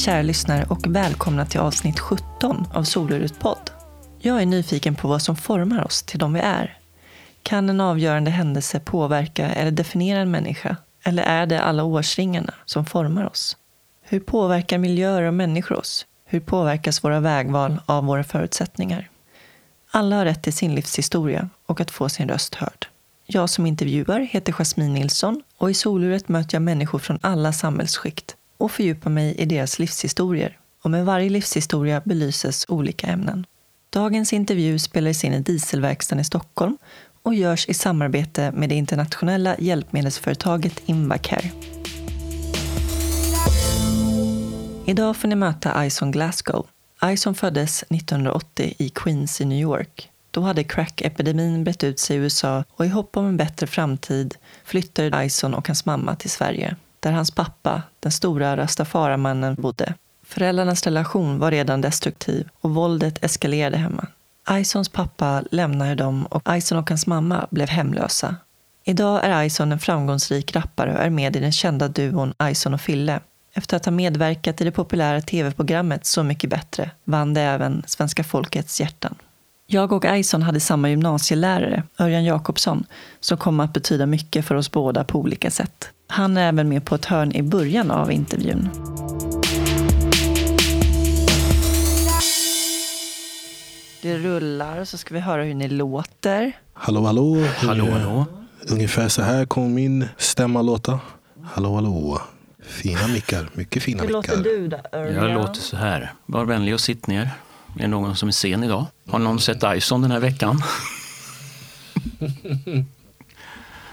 Kära lyssnare och välkomna till avsnitt 17 av Soluret podd. Jag är nyfiken på vad som formar oss till de vi är. Kan en avgörande händelse påverka eller definiera en människa? Eller är det alla årsringarna som formar oss? Hur påverkar miljöer och människor oss? Hur påverkas våra vägval av våra förutsättningar? Alla har rätt till sin livshistoria och att få sin röst hörd. Jag som intervjuar heter Jasmine Nilsson och i Soluret möter jag människor från alla samhällsskikt och fördjupa mig i deras livshistorier. Och med varje livshistoria belyses olika ämnen. Dagens intervju spelades in i Dieselverkstaden i Stockholm och görs i samarbete med det internationella hjälpmedelsföretaget Invacare. Idag får ni möta Ison Glasgow. Ison föddes 1980 i Queens i New York. Då hade crack-epidemin brett ut sig i USA och i hopp om en bättre framtid flyttade Ison och hans mamma till Sverige, där hans pappa, den stora rastafara bodde. Föräldrarnas relation var redan destruktiv och våldet eskalerade hemma. Isons pappa lämnade dem och Ison och hans mamma blev hemlösa. Idag är Ison en framgångsrik rappare och är med i den kända duon Ison och Fille. Efter att ha medverkat i det populära tv-programmet Så mycket bättre vann det även svenska folkets hjärtan. Jag och Ison hade samma gymnasielärare, Örjan Jakobsson, som kom att betyda mycket för oss båda på olika sätt. Han är även med på ett hörn i början av intervjun. Det rullar, så ska vi höra hur ni låter. Hallå, hallå. Hallå, hallå. Ungefär så här kommer min stämma låta. Hallå, hallå. Fina mickar. Mycket fina Hur mickar. låter du då, Örjan? Jag låter så här. Var vänlig och sitt ner. Är det någon som är sen idag? Har någon sett Ison den här veckan?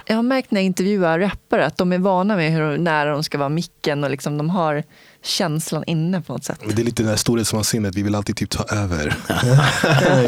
Jag har märkt när jag intervjuar rappare att de är vana med hur nära de ska vara micken och liksom de har känslan inne på något sätt. Det är lite det här storhetsvansinnet. Vi vill alltid typ ta över.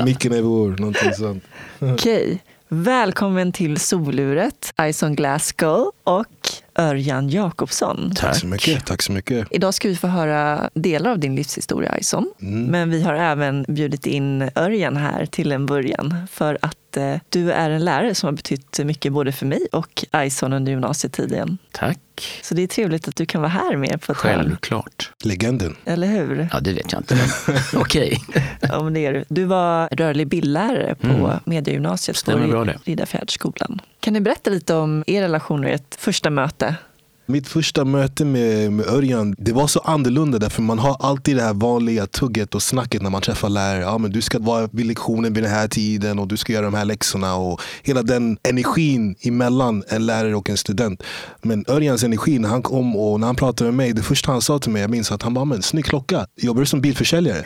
Micken är vår. Någonting sånt. Okej, välkommen till Soluret, Ison Glasgow och Örjan Jakobsson. Tack så mycket. Tack så mycket. Idag ska vi få höra delar av din livshistoria, Ison. Mm. Men vi har även bjudit in Örjan här till en början för att eh, du är en lärare som har betytt mycket både för mig och Ison under gymnasietiden. Tack. Så det är trevligt att du kan vara här med på ett hörn. Självklart. Legenden. Eller hur? Ja, det vet jag inte. Okej. Ja, men det är du. Du var rörlig bildlärare på Mm. Mediagymnasiet Stämmer på bra det. Riddarfjärdsskolan. Kan ni berätta lite om er relation och ert första möte? Mitt första möte med, med Örjan, det var så annorlunda därför man har alltid det här vanliga tugget och snacket när man träffar lärare. Ja, men du ska vara vid lektionen vid den här tiden och du ska göra de här läxorna och hela den energin emellan en lärare och en student. Men Örjans energi när han kom och när han pratade med mig, det första han sa till mig, jag minns att han bara, men snygg klocka, jobbar du som bilförsäljare?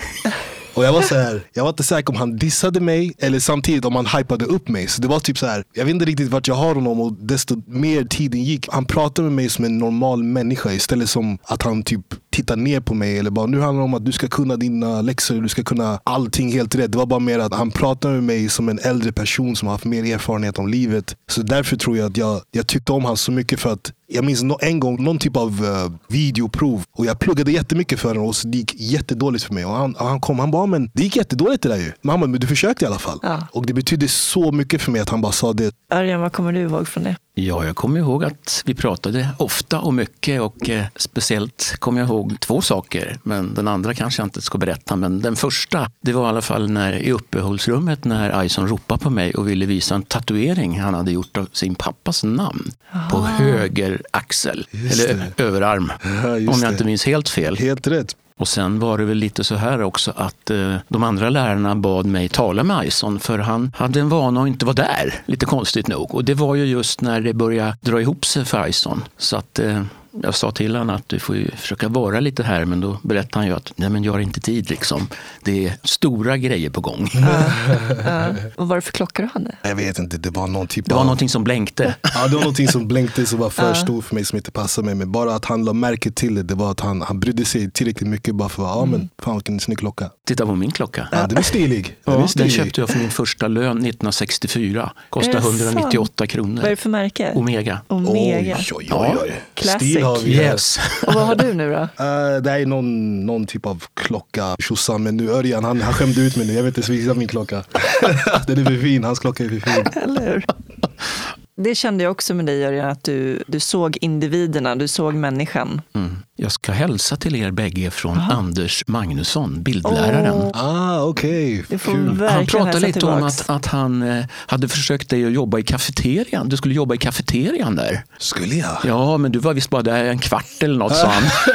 Och jag var så här, jag var inte säker om han dissade mig eller samtidigt om han hypade upp mig. Så det var typ så här, jag vet inte riktigt vart jag har honom och desto mer tiden gick. Han pratade med mig som en normal människa istället som att han typ tittar ner på mig eller bara nu handlar det om att du ska kunna dina läxor, du ska kunna allting helt rätt. Det var bara mer att han pratade med mig som en äldre person som har haft mer erfarenhet om livet. Så därför tror jag att jag, jag tyckte om honom så mycket för att jag minns en gång någon typ av eh, videoprov och jag pluggade jättemycket för honom och så det gick jättedåligt för mig. Och han, och han kom han bara, men det gick jättedåligt det där ju. Mamma, men du försökte i alla fall. Ja. Och det betydde så mycket för mig att han bara sa det. Örjan, vad kommer du ihåg från det? Ja, jag kommer ihåg att vi pratade ofta och mycket och eh, speciellt kommer jag ihåg två saker. Men den andra kanske jag inte ska berätta. Men den första, det var i alla fall när, i uppehållsrummet när Ison ropade på mig och ville visa en tatuering han hade gjort av sin pappas namn på höger axel, Just eller överarm. Ja, om jag det. inte minns helt fel. Helt rätt. Och sen var det väl lite så här också att eh, de andra lärarna bad mig tala med Ison för han hade en vana att inte vara där, lite konstigt nog. Och det var ju just när det började dra ihop sig för Ison. Så att eh, jag sa till honom att du får ju försöka vara lite här, men då berättade han ju att nej men jag har inte tid liksom. Det är stora grejer på gång. Ja. Vad var det för klocka du hade? Jag vet inte, det var någon typ Det var av... någonting som blänkte. Ja, det var någonting som blänkte som var för stor för mig som inte passade mig. Men bara att han la märke till det, det var att han, han brydde sig tillräckligt mycket bara för att, ja men fan vilken snygg klocka. Titta på min klocka. Ja, den är stilig. Den är Ja, den stilig. köpte jag för min första lön 1964. Kostade Är det sant? 198 Vad är kronor. det för märke? Omega. Omega. Oj, oj, oj. oj. Classic. Här. Yes. Och vad har du nu då? Eh, det är någon, någon typ av klocka, tjosan. Men nu Örjan, han, han skämde ut mig nu. Jag vet inte visa min klocka. den är för fin, hans klocka är för fin. Eller hur? Det kände jag också med dig Örjan, att du, du såg individerna, du såg människan. Mm. Jag ska hälsa till er bägge från Anders Magnusson, bildläraren. Åh. Ah, verkligen Han pratade lite om tillbaks. att, att han eh, hade försökt dig att jobba i kafeterian. Du skulle jobba i kafeterian där. Skulle jag? Ja, men du var visst bara där en kvart eller något, sa han.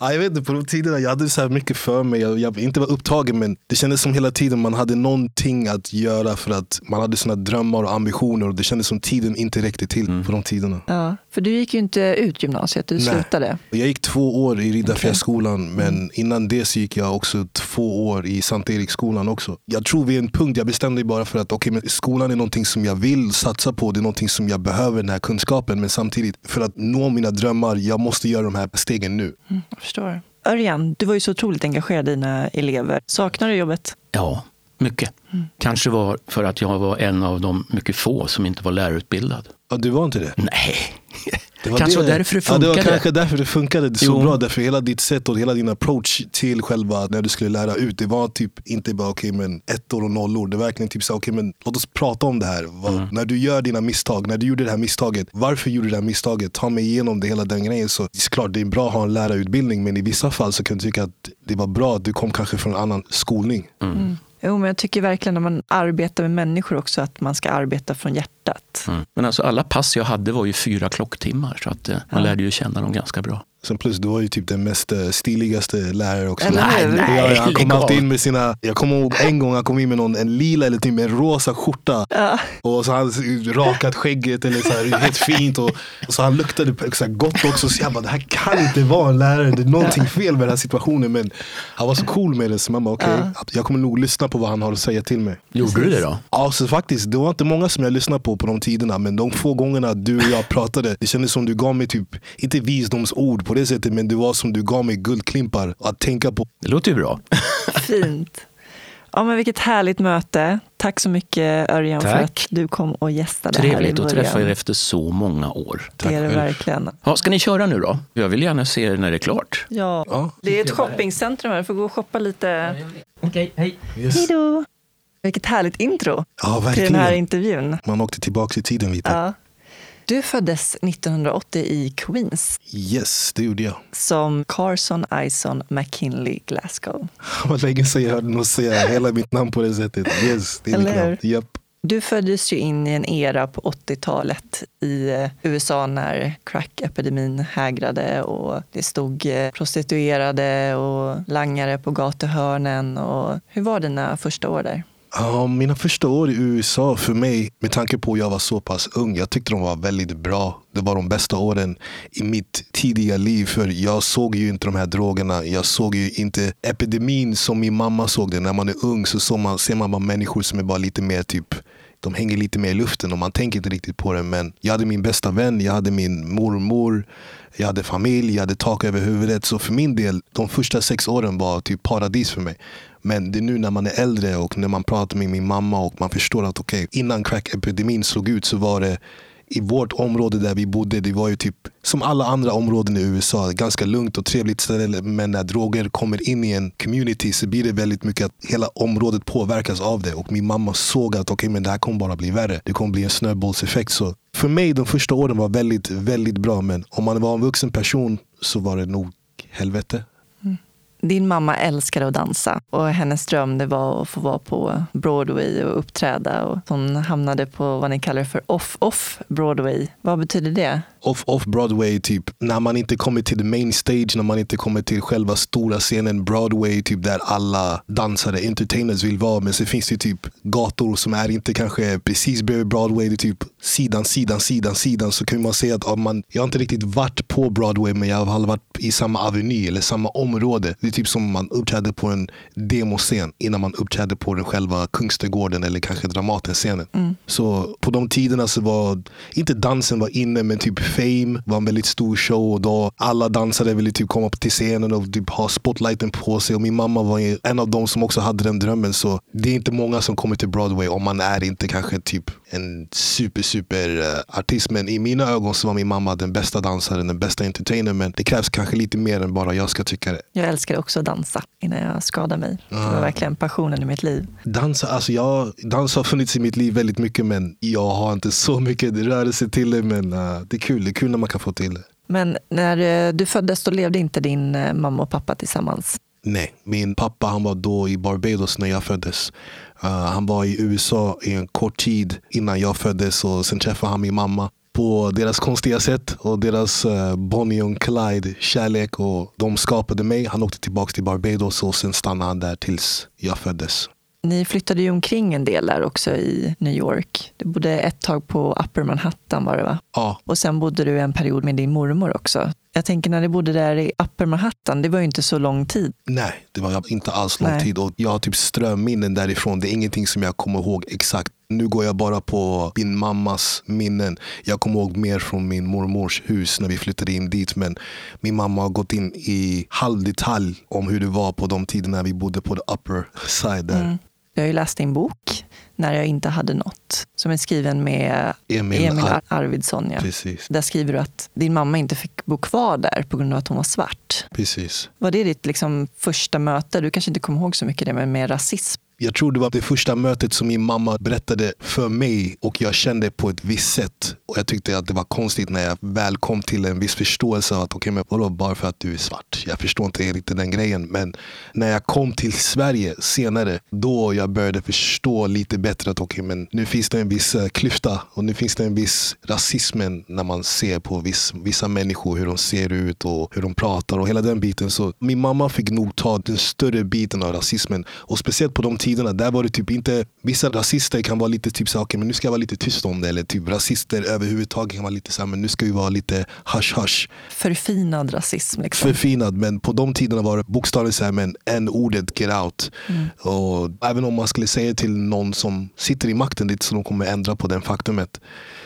Ja, jag vet inte, på de tiderna jag hade så här mycket för mig. Jag, jag inte var upptagen men det kändes som hela tiden man hade någonting att göra för att man hade sina drömmar och ambitioner och det kändes som tiden inte räckte till på de tiderna. Ja, för du gick ju inte ut gymnasiet, du Nej. slutade. Jag gick två år i Riddarfjärdsskolan men innan det så gick jag också två år i Sankt Eriksskolan också. Jag tror vid en punkt, jag bestämde mig bara för att okay, men skolan är någonting som jag vill satsa på. Det är någonting som jag behöver, den här kunskapen. Men samtidigt, för att nå mina drömmar, jag måste göra de här stegen nu. Mm, jag förstår. Örjan, du var ju så otroligt engagerad i dina elever. Saknar du jobbet? Ja, mycket. Kanske var för att jag var en av de mycket få som inte var lärarutbildad. Ja, du var inte det? Nej, Det var kanske det. var därför det Ja, funkade. det var kanske därför det funkade så Jo. bra. Därför hela ditt sätt och hela din approach till själva när du skulle lära ut. Det var typ inte bara okej men ettor och nollor. Det var verkligen typ så okej men låt oss prata om det här. Vad, Mm. När du gör dina misstag, när du gjorde det här misstaget. Varför gjorde du det här misstaget? Ta mig igenom det hela den grejen. Så det är klart det är bra att ha en lärarutbildning men i vissa fall så kan jag tycka att det var bra att du kom kanske från en annan skolning. Jo, men jag tycker verkligen när man arbetar med människor också att man ska arbeta från hjärtat. Mm. Men alltså alla pass jag hade var ju fyra klocktimmar så att eh, man lärde ju känna dem ganska bra. Sen plus du var ju typ den mest eh, stiligaste lärare också. Nej, nej, Ja, ja, han kom alltid in med sina, jag kommer ihåg en gång han kom in med någon, en lila eller typ en rosa skjorta. Och så han rakat skägget eller så här, helt fint. Och, och så han luktade så här gott också. Så jag bara, det här kan inte vara en lärare. Det är någonting fel med den här situationen. Men han var så cool med det så man bara, okej, jag kommer nog lyssna på vad han har att säga till mig. Gjorde du det då? Ja, så faktiskt, det var inte många som jag lyssnade på på de tiderna. Men de få gångerna du och jag pratade, det kändes som du gav mig typ, inte visdomsord på det sättet, men det var som du gav mig guldklimpar att tänka på. Det låter ju bra. Fint. Ja, men vilket härligt möte. Tack så mycket Örjan för Tack. att du kom och gästade här i Trevligt att början. träffa er efter så många år. Det är det verkligen. Ja, ska ni köra nu då? Jag vill gärna se er när det är klart. Ja, Ja. det är ett shoppingcentrum här. Du får gå och shoppa lite. Okej, hej. Yes. Hej då! Vilket härligt intro Ja, till den här intervjun. Man åkte tillbaka i tiden lite. Ja. Du föddes 1980 i Queens Yes, det gjorde jag. som Carson Ison McKinley Glasgow. Var länge sedan jag hörde någon säga hela mitt namn på det sättet. Yes, det är mitt Eller hur? namn. Japp. Du föddes ju in i en era på 80-talet i eh, USA när crackepidemin hägrade och det stod eh, prostituerade och langare på gatuhörnen. Och hur var dina första år där? Um, mina första år i USA för mig, med tanke på att jag var så pass ung, jag tyckte de var väldigt bra. Det var de bästa åren i mitt tidiga liv. För jag såg ju inte de här drogerna. Jag såg ju inte epidemin som min mamma såg det. När man är ung så såg man, ser man bara människor som är bara lite mer typ de hänger lite mer i luften och man tänker inte riktigt på det. Men jag hade min bästa vän, jag hade min mormor, jag hade familj, jag hade tak över huvudet. Så för min del, de första sex åren var typ paradis för mig. Men det är nu när man är äldre och när man pratar med min mamma och man förstår att okej, innan crackepidemin slog ut så var det i vårt område där vi bodde, det var ju typ som alla andra områden i USA, ganska lugnt och trevligt ställe. Men när droger kommer in i en community så blir det väldigt mycket att hela området påverkas av det. Och min mamma såg att okej, men det här kommer bara bli värre. Det kommer bli en snöbollseffekt. Så för mig de första åren var väldigt, väldigt bra. Men om man var en vuxen person så var det nog helvete. Din mamma älskade att dansa och hennes dröm det var att få vara på Broadway och uppträda. Och hon hamnade på vad ni kallar för off-off Broadway. Vad betyder det? off, off Broadway, typ när man inte kommer till the main stage, när man inte kommer till själva stora scenen Broadway, typ där alla dansare, entertainers vill vara. Men så finns det typ gator som är inte kanske precis bredvid Broadway, det är typ sidan, sidan, sidan, sidan. Så kan man säga att om man, jag har inte riktigt varit på Broadway, men jag har varit i samma aveny eller samma område. Det är typ som man uppträdde på en demoscen innan man uppträdde på den själva Kungsträdgården eller kanske Dramatenscenen. Så på de tiderna så var, inte dansen var inne, men typ Fame var en väldigt stor show och då alla dansare ville typ komma upp till scenen och typ ha spotlighten på sig. Och min mamma var en av dem som också hade den drömmen. Så det är inte många som kommer till Broadway om man är inte kanske typ en super, super uh, artist. Men i mina ögon så var min mamma den bästa dansaren, den bästa entertainern. Men det krävs kanske lite mer än bara jag ska tycka det. Jag älskar också att dansa innan jag skadar mig. Det var verkligen passionen i mitt liv. Dansa, alltså jag, dans har funnits i mitt liv väldigt mycket men jag har inte så mycket rörelse till det. Men uh, det är kul, det är kul när man kan få till det. Men när du föddes då levde inte din mamma och pappa tillsammans? Nej, min pappa han var då i Barbados när jag föddes. Uh, han var i USA i en kort tid innan jag föddes och sen träffade han min mamma på deras konstiga sätt och deras uh, Bonnie och Clyde kärlek och de skapade mig. Han åkte tillbaka till Barbados och sen stannade han där tills jag föddes. Ni flyttade ju omkring en del där också i New York. Du bodde ett tag på Upper Manhattan var det va? Ja. Och sen bodde du en period med din mormor också. Jag tänker när ni bodde där i Upper Manhattan, det var ju inte så lång tid. Nej, det var inte alls lång Nej. tid. Och jag har typ strömminnen därifrån. Det är ingenting som jag kommer ihåg exakt. Nu går jag bara på min mammas minnen. Jag kommer ihåg mer från min mormors hus när vi flyttade in dit. Men min mamma har gått in i halvdetalj om hur det var på de tiderna vi bodde på the upper side. Mm. Jag har ju läst din bok, När jag inte hade något, som är skriven med Emil, Emil Ar- Arvidsson. Ja. Precis, Där skriver du att din mamma inte fick bo kvar där på grund av att hon var svart. precis. Var det ditt liksom, första möte? Du kanske inte kommer ihåg så mycket det, men med rasism? Jag tror det var det första mötet som min mamma berättade för mig och jag kände på ett visst sätt. Och Jag tyckte att det var konstigt när jag väl kom till en viss förståelse av att okej, men vadå bara för att du är svart? Jag förstår inte riktigt den grejen. Men när jag kom till Sverige senare, då jag började förstå lite bättre att okej, men nu finns det en viss eh, klyfta och nu finns det en viss rasism när man ser på viss, vissa människor, hur de ser ut och hur de pratar och hela den biten. Så min mamma fick nog ta den större biten av rasismen och speciellt på de tiderna, där var det typ inte, vissa rasister kan vara lite typ okej men nu ska jag vara lite tyst om det eller typ rasister överhuvudtaget kan vara lite så här, men nu ska vi vara lite hush hush Förfinad rasism. Liksom. förfinad. Men på de tiderna var det bokstavligt så här, men en ordet get out. Och även om man skulle säga till någon som sitter i makten, det är inte så de kommer ändra på det faktumet.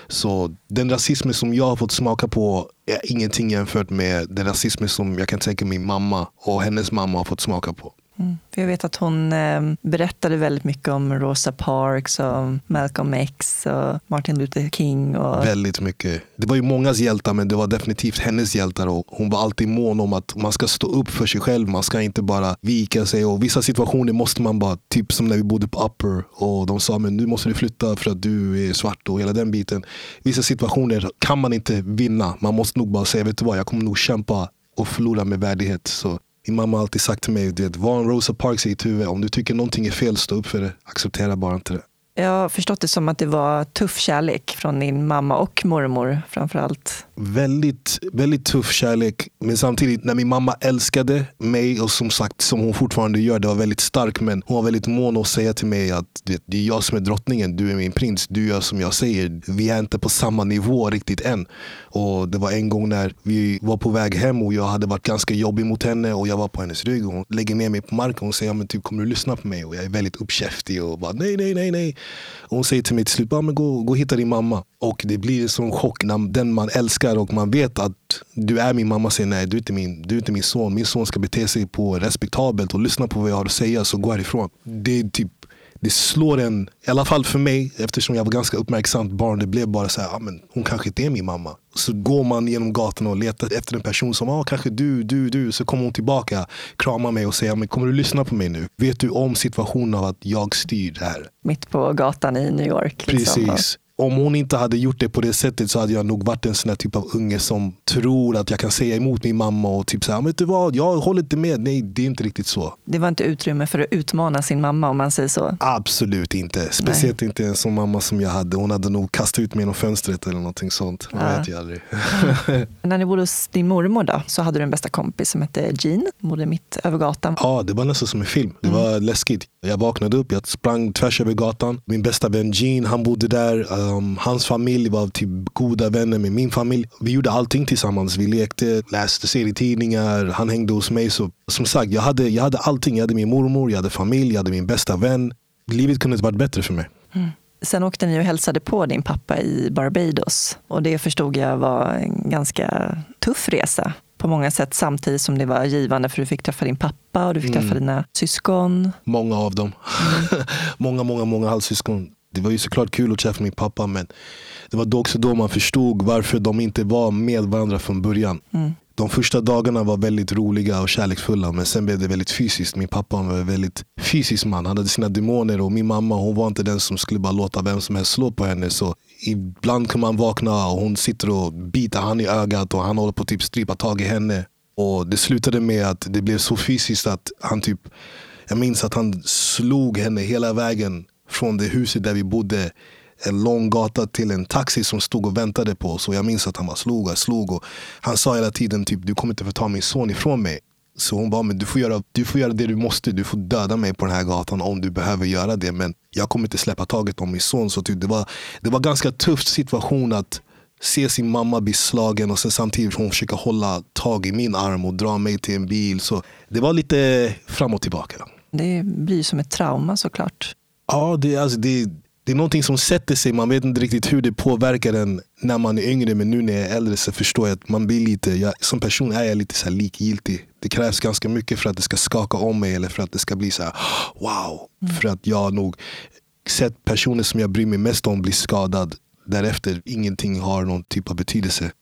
Så den rasismen som jag har fått smaka på är ingenting jämfört med den rasismen som jag kan tänka min mamma och hennes mamma har fått smaka på. Mm. För jag vet att hon eh, berättade väldigt mycket om Rosa Parks och Malcolm X och Martin Luther King. Och, Väldigt mycket. Det var ju mångas hjältar men det var definitivt hennes hjältar. Och hon var alltid mån om att man ska stå upp för sig själv. Man ska inte bara vika sig. Och vissa situationer måste man bara, typ som när vi bodde på Upper och de sa men nu måste du flytta för att du är svart och hela den biten. Vissa situationer kan man inte vinna. Man måste nog bara säga vet du vad, jag kommer nog kämpa och förlora med värdighet. Så min mamma har alltid sagt till mig, det, var en Rosa Parks i ditt huvud. Om du tycker någonting är fel, stå upp för det. Acceptera bara inte det. Jag har förstått det som att det var tuff kärlek från din mamma och mormor framförallt. väldigt, väldigt tuff kärlek. Men samtidigt, när min mamma älskade mig och som sagt, som hon fortfarande gör, det var väldigt stark. Men hon var väldigt mån att säga till mig att det, det är jag som är drottningen, du är min prins, du gör som jag säger. Vi är inte på samma nivå riktigt än. Och det var en gång när vi var på väg hem och jag hade varit ganska jobbig mot henne och jag var på hennes rygg och hon lägger ner mig på marken och säger, ja, men typ, kommer du lyssna på mig? Och jag är väldigt uppkäftig och bara nej, nej, nej, nej. Hon säger till mig till slut, men gå, gå och hitta din mamma. Och det blir en sån chock när den man älskar och man vet att du är min mamma säger nej, du är inte min, du är inte min son. Min son ska bete sig på respektabelt och lyssna på vad jag har att säga så gå härifrån. Det är typ det slår en, i alla fall för mig, eftersom jag var ganska uppmärksamt barn, det blev bara så här, ah, men hon kanske inte är min mamma. Så går man genom gatorna och letar efter en person som, ah, kanske du, du, du. Så kommer hon tillbaka, kramar mig och säger, men kommer du lyssna på mig nu? Vet du om situationen av att jag styr det här? Mitt på gatan i New York. Liksom. Precis. Om hon inte hade gjort det på det sättet så hade jag nog varit en sån typ av unge som tror att jag kan säga emot min mamma och typ säga, vet du vad, jag håller inte med. Nej, det är inte riktigt så. Det var inte utrymme för att utmana sin mamma om man säger så. Absolut inte. Speciellt inte en sån mamma som jag hade. Hon hade nog kastat ut mig genom fönstret eller någonting sånt. Man Ja. vet ju aldrig. När ni bodde hos din mormor då, så hade du en bästa kompis som hette Jean. Bodde mitt över gatan. Ja, det var nästan som en film. Det var läskigt. Jag vaknade upp, jag sprang tvärs över gatan. Min bästa vän Gene, han bodde där. Um, hans familj var typ goda vänner med min familj. Vi gjorde allting tillsammans. Vi lekte, läste serietidningar, han hängde hos mig. Så, som sagt, jag hade, jag hade allting. Jag hade min mormor, jag hade familj, jag hade min bästa vän. Livet kunde inte varit bättre för mig. Sen åkte ni och hälsade på din pappa i Barbados. Och det förstod jag var en ganska tuff resa på många sätt samtidigt som det var givande för du fick träffa din pappa och du fick träffa dina syskon. Många av dem. många, många, många halvsyskon. Det var ju såklart kul att träffa min pappa men det var också då man förstod varför de inte var med varandra från början. Mm. De första dagarna var väldigt roliga och kärleksfulla men sen blev det väldigt fysiskt. Min pappa var en väldigt fysisk man. Han hade sina demoner och min mamma hon var inte den som skulle bara låta vem som helst slå på henne. Så ibland kan man vakna och hon sitter och biter han i ögat och han håller på att typ strypa tag i henne. Och Det slutade med att det blev så fysiskt att han typ jag minns att han slog henne hela vägen från det huset där vi bodde en lång gata till en taxi som stod och väntade på oss. Och jag minns att han bara slog och slog. Och han sa hela tiden typ du kommer inte få ta min son ifrån mig. Så hon bara, men du får, göra, du får göra det du måste. Du får döda mig på den här gatan om du behöver göra det. Men jag kommer inte släppa taget om min son. Så typ, det, var, det var en ganska tuff situation att se sin mamma bli slagen och sen samtidigt hon försöka hålla tag i min arm och dra mig till en bil. Så det var lite fram och tillbaka. Det blir som ett trauma såklart. Ja, det, alltså, det, det är någonting som sätter sig. Man vet inte riktigt hur det påverkar en när man är yngre. Men nu när jag är äldre så förstår jag att man blir lite, jag, som person är jag lite så likgiltig. Det krävs ganska mycket för att det ska skaka om mig eller för att det ska bli så här, wow. Mm. För att jag nog sett personer som jag bryr mig mest om bli skadad. Därefter ingenting har någon typ av betydelse.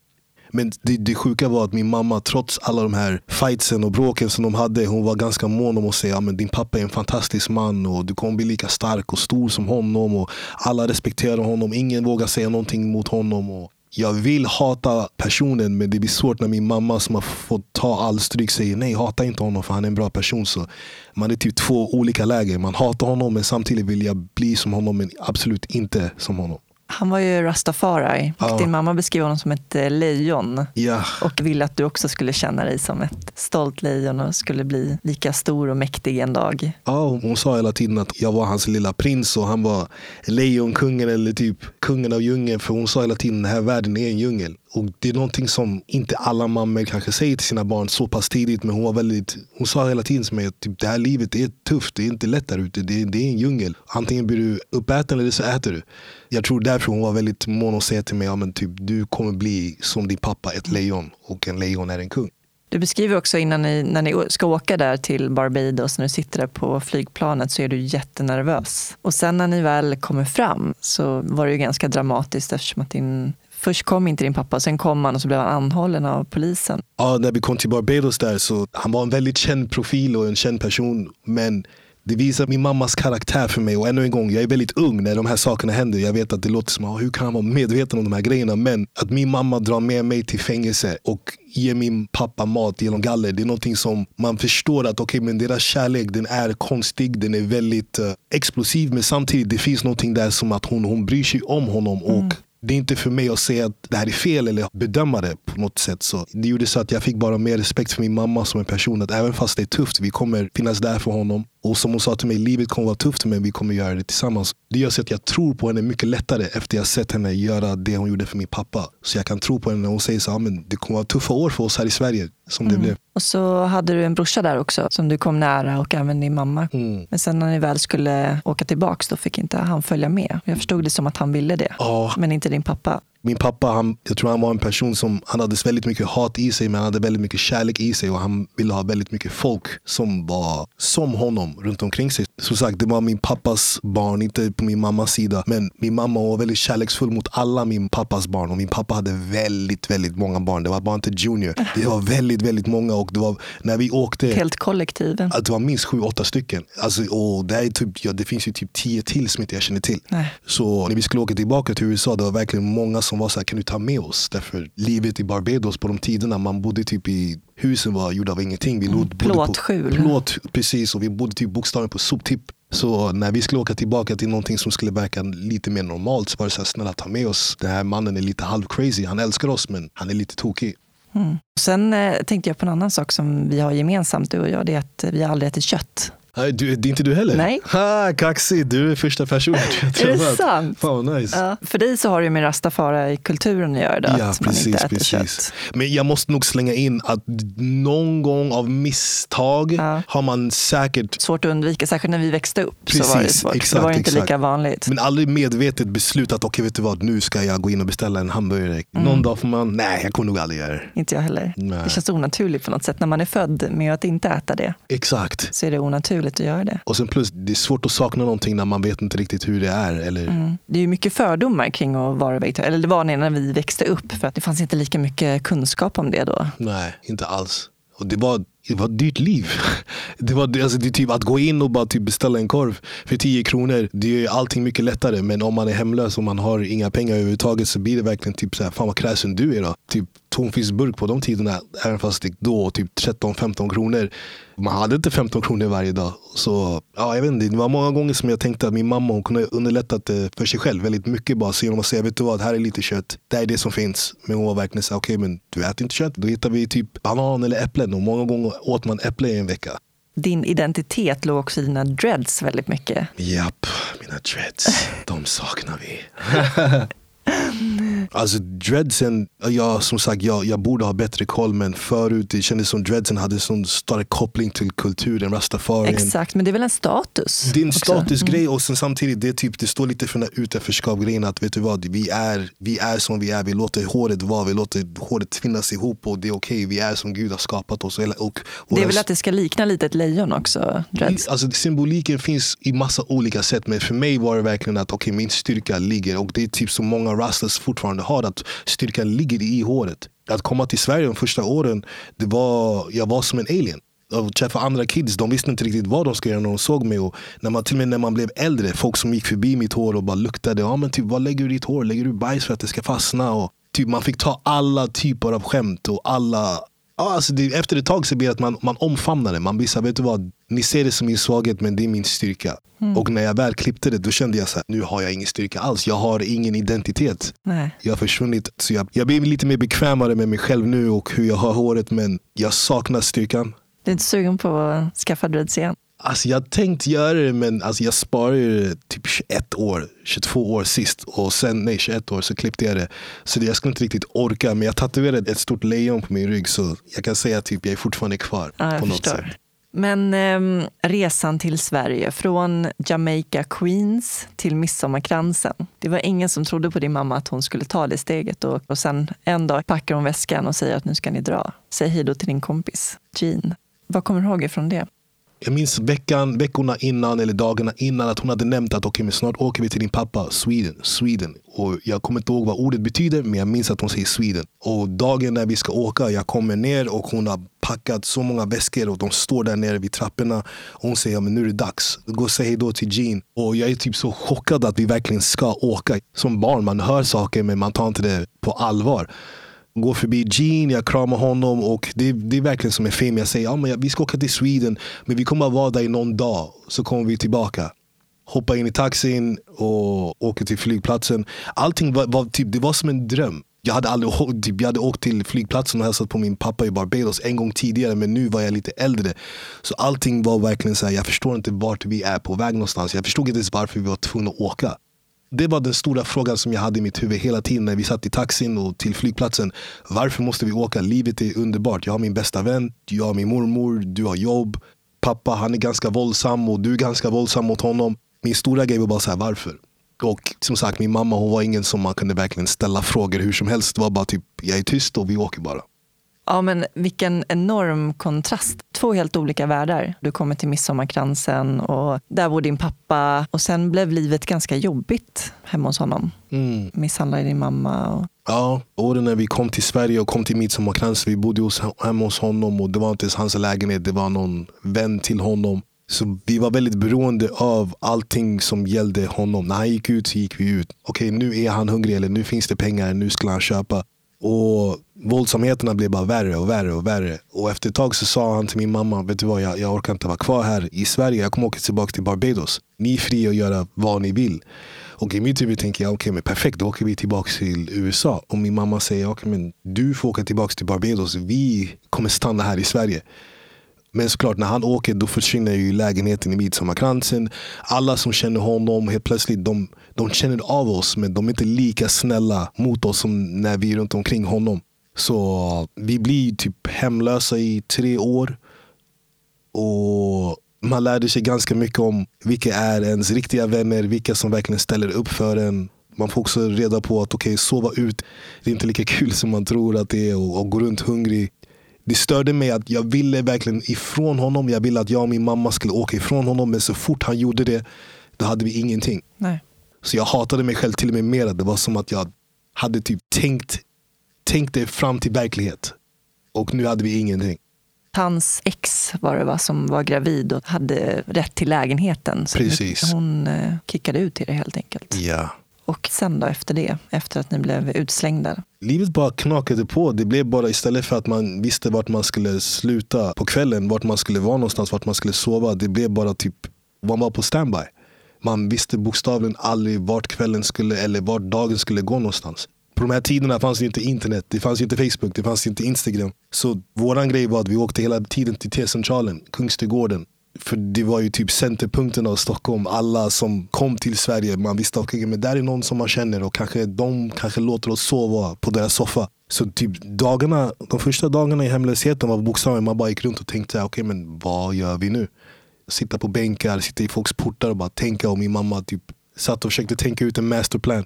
Men det, det sjuka var att min mamma, trots alla de här fightsen och bråken som de hade, hon var ganska mån om att säga att din pappa är en fantastisk man och du kommer bli lika stark och stor som honom. Och alla respekterar honom, ingen vågar säga någonting mot honom. Och jag vill hata personen men det blir svårt när min mamma som har fått ta all stryk säger nej, hata inte honom för han är en bra person. Så man är typ två olika läger. Man hatar honom men samtidigt vill jag bli som honom men absolut inte som honom. Han var ju rastafari. Ja. Din mamma beskrev honom som ett eh, lejon. Ja. Och ville att du också skulle känna dig som ett stolt lejon och skulle bli lika stor och mäktig en dag. Ja, hon sa hela tiden att jag var hans lilla prins och han var lejonkungen eller typ kungen av djungeln. För hon sa hela tiden att den här världen är en djungel. Och Det är någonting som inte alla mammor kanske säger till sina barn så pass tidigt. Men hon var väldigt, hon sa hela tiden till mig att typ, det här livet är tufft. Det är inte lätt där ute. Det, det är en djungel. Antingen blir du uppäten eller så äter du. Jag tror därför hon var väldigt mån att säga till mig att ja, typ, du kommer bli som din pappa, ett lejon. Och en lejon är en kung. Du beskriver också innan ni, när ni ska åka där till Barbados, när du sitter där på flygplanet så är du jättenervös. Och sen när ni väl kommer fram så var det ju ganska dramatiskt eftersom att din Först kom inte din pappa, sen kom han och så blev han anhållen av polisen. Ja, när vi kom till Barbados där så han var en väldigt känd profil och en känd person. Men det visar min mammas karaktär för mig. Och ännu en gång, jag är väldigt ung när de här sakerna händer. Jag vet att det låter som, att hur kan han vara medveten om de här grejerna? Men att min mamma drar med mig till fängelse och ger min pappa mat genom galler. Det är någonting som man förstår att okay, men deras kärlek den är konstig, den är väldigt uh, explosiv. Men samtidigt det finns någonting där som att hon, hon bryr sig om honom. Mm. Och det är inte för mig att säga att det här är fel eller bedöma det på något sätt. Så det gjorde så att jag fick bara mer respekt för min mamma som en person. Att även fast det är tufft, vi kommer finnas där för honom. Och som hon sa till mig, livet kommer vara tufft men vi kommer göra det tillsammans. Det gör så att jag tror på henne mycket lättare efter jag sett henne göra det hon gjorde för min pappa. Så jag kan tro på henne när hon säger så ah, men det kommer vara tuffa år för oss här i Sverige. Som mm. det blev. Och så hade du en brorsa där också som du kom nära och även din mamma. Mm. Men sen när ni väl skulle åka tillbaks då fick inte han följa med. Jag förstod det som att han ville det. Oh. Men inte din pappa. Min pappa, han, jag tror han var en person som han hade väldigt mycket hat i sig men han hade väldigt mycket kärlek i sig och han ville ha väldigt mycket folk som var som honom runt omkring sig. Som sagt, det var min pappas barn, inte på min mammas sida. Men min mamma var väldigt kärleksfull mot alla min pappas barn och min pappa hade väldigt, väldigt många barn. Det var bara inte Junior. Det var väldigt, väldigt många och det var när vi åkte. Helt kollektiv. Att det var minst sju, åtta stycken. Alltså, och det, är typ, ja, det finns ju typ tio till som inte jag känner till. Nej. Så när vi skulle åka tillbaka till USA, det var verkligen många som var så här, kan du ta med oss? Därför livet i Barbados på de tiderna, man bodde typ i Husen var gjorda av ingenting. Vi mm, plåtskjul. Plåt, precis, och vi bodde typ bokstavligen på soptipp. Så när vi skulle åka tillbaka till någonting som skulle verka lite mer normalt så var det så här, snälla ta med oss. Den här mannen är lite halv crazy. Han älskar oss men han är lite tokig. Mm. Sen eh, tänkte jag på en annan sak som vi har gemensamt, du och jag. Det är att vi aldrig ätit kött. Nej, du, det är inte du heller? Nej. Ha, kaxig, du är första personen Är det sant? Fan nice. Ja, för dig så har det med rastafara-kulturen att göra, då, ja, att precis, man inte äter precis. kött. Men jag måste nog slänga in att någon gång av misstag Ja. har man säkert Svårt att undvika, särskilt när vi växte upp. så Precis, var det svårt. exakt, det var inte exakt. lika vanligt. men aldrig medvetet beslutat, okej vet du vad, nu ska jag gå in och beställa en hamburgare. Någon dag får man, nej jag kommer nog aldrig göra det. Inte jag heller. Nej. Det känns onaturligt på något sätt. När man är född med att inte äta det Exakt. så är det onaturligt. Trevligt att göra det. Och sen plus, det är svårt att sakna någonting när man vet inte riktigt hur det är. Eller... Mm. Det är ju mycket fördomar kring att vara vegetarian. Eller det var det när vi växte upp, för att det fanns inte lika mycket kunskap om det då. Nej, inte alls. Och det var, det var ett dyrt liv. Det var alltså, det typ att gå in och bara typ beställa en korv för 10 kronor. Det gör allting mycket lättare. Men om man är hemlös och man har inga pengar överhuvudtaget så blir det verkligen typ så här, fan vad kräsen du är då. Typ tonfiskburk på de tiderna, även fast det då typ 13-15 kronor. Man hade inte 15 kronor varje dag. Så ja, jag vet inte, det var många gånger som jag tänkte att min mamma hon kunde underlättat det för sig själv väldigt mycket. Bara så genom att säga, vet du vad, här är lite kött. Det här är det som finns. Men hon var verkligen så okej okay, men du äter inte kött. Då hittar vi typ banan eller äpplen. Och många gånger åt man äpple i en vecka. Din identitet låg också i dina dreads väldigt mycket. Japp, mina dreads. De saknar vi. Alltså dreadsen, ja, som sagt jag, jag borde ha bättre koll men förut det kändes som dreadsen hade sån stark koppling till kulturen, rastafari. Exakt, men det är väl en status? Det är en statusgrej mm. och sen samtidigt det, typ, det står lite för den här utanförskap-grejen att vet du vad, vi är, vi är som vi är, vi låter håret vara, vi låter håret finnas ihop och det är okej, okay. vi är som Gud har skapat oss. Och, och, det är väl att det ska likna lite ett lejon också? Dreads. Alltså, symboliken finns i massa olika sätt men för mig var det verkligen att okay, min styrka ligger och det är typ så många rastas fortfarande har, att styrkan ligger i håret. Att komma till Sverige de första åren, det var, jag var som en alien. Att träffa andra kids, de visste inte riktigt vad de skulle göra när de såg mig. Och när man, till och med när man blev äldre, folk som gick förbi mitt hår och bara luktade. Ja, men typ, vad lägger du i ditt hår? Lägger du bajs för att det ska fastna? Och, typ, man fick ta alla typer av skämt och alla Ja, alltså det, efter ett tag så blir det att man, man omfamnar det. Man blir såhär, vet du vad? Ni ser det som min svaghet men det är min styrka. Mm. Och när jag väl klippte det då kände jag att nu har jag ingen styrka alls. Jag har ingen identitet. Nej. Jag har försvunnit. Så jag, jag blir lite mer bekvämare med mig själv nu och hur jag har håret men jag saknar styrkan. Du är inte sugen på att skaffa dreads igen? Alltså jag tänkt göra det men alltså jag sparade typ 21 år, 22 år sist. Och sen, nej 21 år så klippte jag det. Så jag skulle inte riktigt orka. Men jag tatuerade ett stort lejon på min rygg så jag kan säga att typ, jag är fortfarande kvar. Ja, på något förstår. sätt. Men eh, resan till Sverige, från Jamaica Queens till Midsommarkransen. Det var ingen som trodde på din mamma att hon skulle ta det steget. Och, och sen en dag packar hon väskan och säger att nu ska ni dra. Säg hej då till din kompis Jean. Vad kommer du ihåg ifrån det? Jag minns veckan, veckorna innan eller dagarna innan att hon hade nämnt att okay, men snart åker vi till din pappa, Sweden. Sweden. Och jag kommer inte ihåg vad ordet betyder men jag minns att hon säger Sweden. Och dagen när vi ska åka, jag kommer ner och hon har packat så många väskor och de står där nere vid trapporna. Och hon säger ja men nu är det dags. Gå och säg hej då till Jean. Och jag är typ så chockad att vi verkligen ska åka. Som barn man hör saker men man tar inte det på allvar går förbi Gene, jag kramar honom och det, det är verkligen som en film. Jag säger ja, vi ska åka till Sweden men vi kommer att vara där i någon dag. Så kommer vi tillbaka. Hoppar in i taxin och åker till flygplatsen. Allting var, var typ, det var som en dröm. Jag hade, aldrig, typ, jag hade åkt till flygplatsen och hälsat på min pappa i Barbados en gång tidigare men nu var jag lite äldre. Så allting var verkligen så här, jag förstår inte vart vi är på väg någonstans. Jag förstod inte ens varför vi var tvungna att åka. Det var den stora frågan som jag hade i mitt huvud hela tiden när vi satt i taxin och till flygplatsen. Varför måste vi åka? Livet är underbart. Jag har min bästa vän, jag har min mormor, du har jobb. Pappa han är ganska våldsam och du är ganska våldsam mot honom. Min stora grej var bara så här, varför? Och som sagt, min mamma hon var ingen som man kunde verkligen ställa frågor hur som helst. Det var bara typ, jag är tyst och vi åker bara. Ja, men vilken enorm kontrast. Två helt olika världar. Du kommer till Midsommarkransen och där bor din pappa. Och sen blev livet ganska jobbigt hemma hos honom. Mm. Misshandlade din mamma. Och... Ja, åren när vi kom till Sverige och kom till Midsommarkransen. Vi bodde hos, hemma hos honom och det var inte ens hans lägenhet. Det var någon vän till honom. Så vi var väldigt beroende av allting som gällde honom. När han gick ut så gick vi ut. Okej, okay, nu är han hungrig eller nu finns det pengar. Nu skulle han köpa. Och våldsamheterna blev bara värre och värre och värre. Och efter ett tag så sa han till min mamma, vet du vad, jag, jag orkar inte vara kvar här i Sverige. Jag kommer åka tillbaka till Barbados. Ni är fria att göra vad ni vill. Och i mitt huvud tänker jag, okej okay, men perfekt, då åker vi tillbaka till USA. Och min mamma säger, okej okay, men du får åka tillbaka till Barbados. Vi kommer stanna här i Sverige. Men såklart när han åker då försvinner ju lägenheten i Midsommarkransen. Alla som känner honom helt plötsligt de, de känner av oss men de är inte lika snälla mot oss som när vi är runt omkring honom. Så vi blir typ hemlösa i tre år. Och man lärde sig ganska mycket om vilka är ens riktiga vänner, vilka som verkligen ställer upp för en. Man får också reda på att okay, sova ut, det är inte lika kul som man tror att det är. Och, och gå runt hungrig Det störde mig att jag ville verkligen ifrån honom. Jag ville att jag och min mamma skulle åka ifrån honom. Men så fort han gjorde det, då hade vi ingenting. Nej. Så jag hatade mig själv till och med mer. Det var som att jag hade typ tänkt, tänkt det fram till verklighet. Och nu hade vi ingenting. Hans ex var det va, som var gravid och hade rätt till lägenheten. Så Precis. hon eh, kickade ut till det helt enkelt. Ja. Och sen då efter det, efter att ni blev utslängda? Livet bara knakade på. Det blev bara istället för att man visste vart man skulle sluta på kvällen, vart man skulle vara någonstans, vart man skulle sova. Det blev bara typ, man var på standby. Man visste bokstavligen aldrig vart kvällen skulle eller vart dagen skulle gå någonstans. På de här tiderna fanns det inte internet, det fanns inte Facebook, det fanns inte Instagram. Så våran grej var att vi åkte hela tiden till T-centralen, Kungsträdgården. För det var ju typ centerpunkten av Stockholm. Alla som kom till Sverige, man visste att okay, men där är någon som man känner och kanske de kanske låter oss sova på deras soffa. Så typ dagarna, de första dagarna i hemlösheten var bokstavligen man bara gick runt och tänkte, okej okay, men vad gör vi nu? Sitta på bänkar, sitta i folks portar och bara tänka. Och min mamma typ satt och försökte tänka ut en masterplan.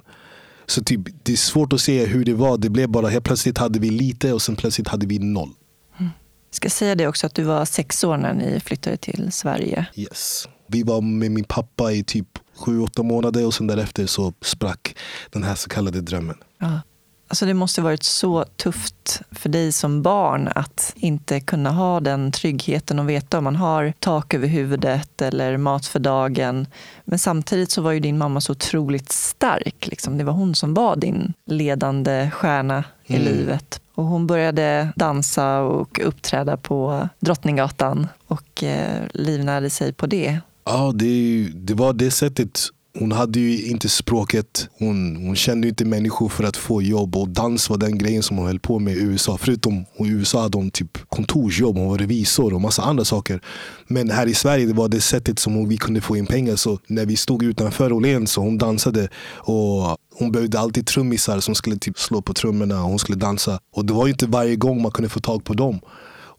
Så typ, det är svårt att se hur det var. Det blev bara, helt plötsligt hade vi lite och sen plötsligt hade vi noll. Jag ska säga det också att du var sex år när ni flyttade till Sverige. Yes. Vi var med min pappa i typ sju, åtta månader och sen därefter så sprack den här så kallade drömmen. Ja. Alltså det måste varit så tufft för dig som barn att inte kunna ha den tryggheten och veta om man har tak över huvudet eller mat för dagen. Men samtidigt så var ju din mamma så otroligt stark. Liksom. Det var hon som var din ledande stjärna i Mm. livet. Och hon började dansa och uppträda på Drottninggatan och eh, livnärde sig på det. Ja, det, det var det sättet. Hon hade ju inte språket. Hon, hon kände inte människor för att få jobb. Och dans var den grejen som hon höll på med i USA. Förutom i USA hade hon typ kontorsjobb, hon var revisor och massa andra saker. Men här i Sverige det var det sättet som hon, vi kunde få in pengar. Så när vi stod utanför Åhléns så hon dansade. Och hon behövde alltid trummisar som skulle typ slå på trummorna och hon skulle dansa. Och det var ju inte varje gång man kunde få tag på dem.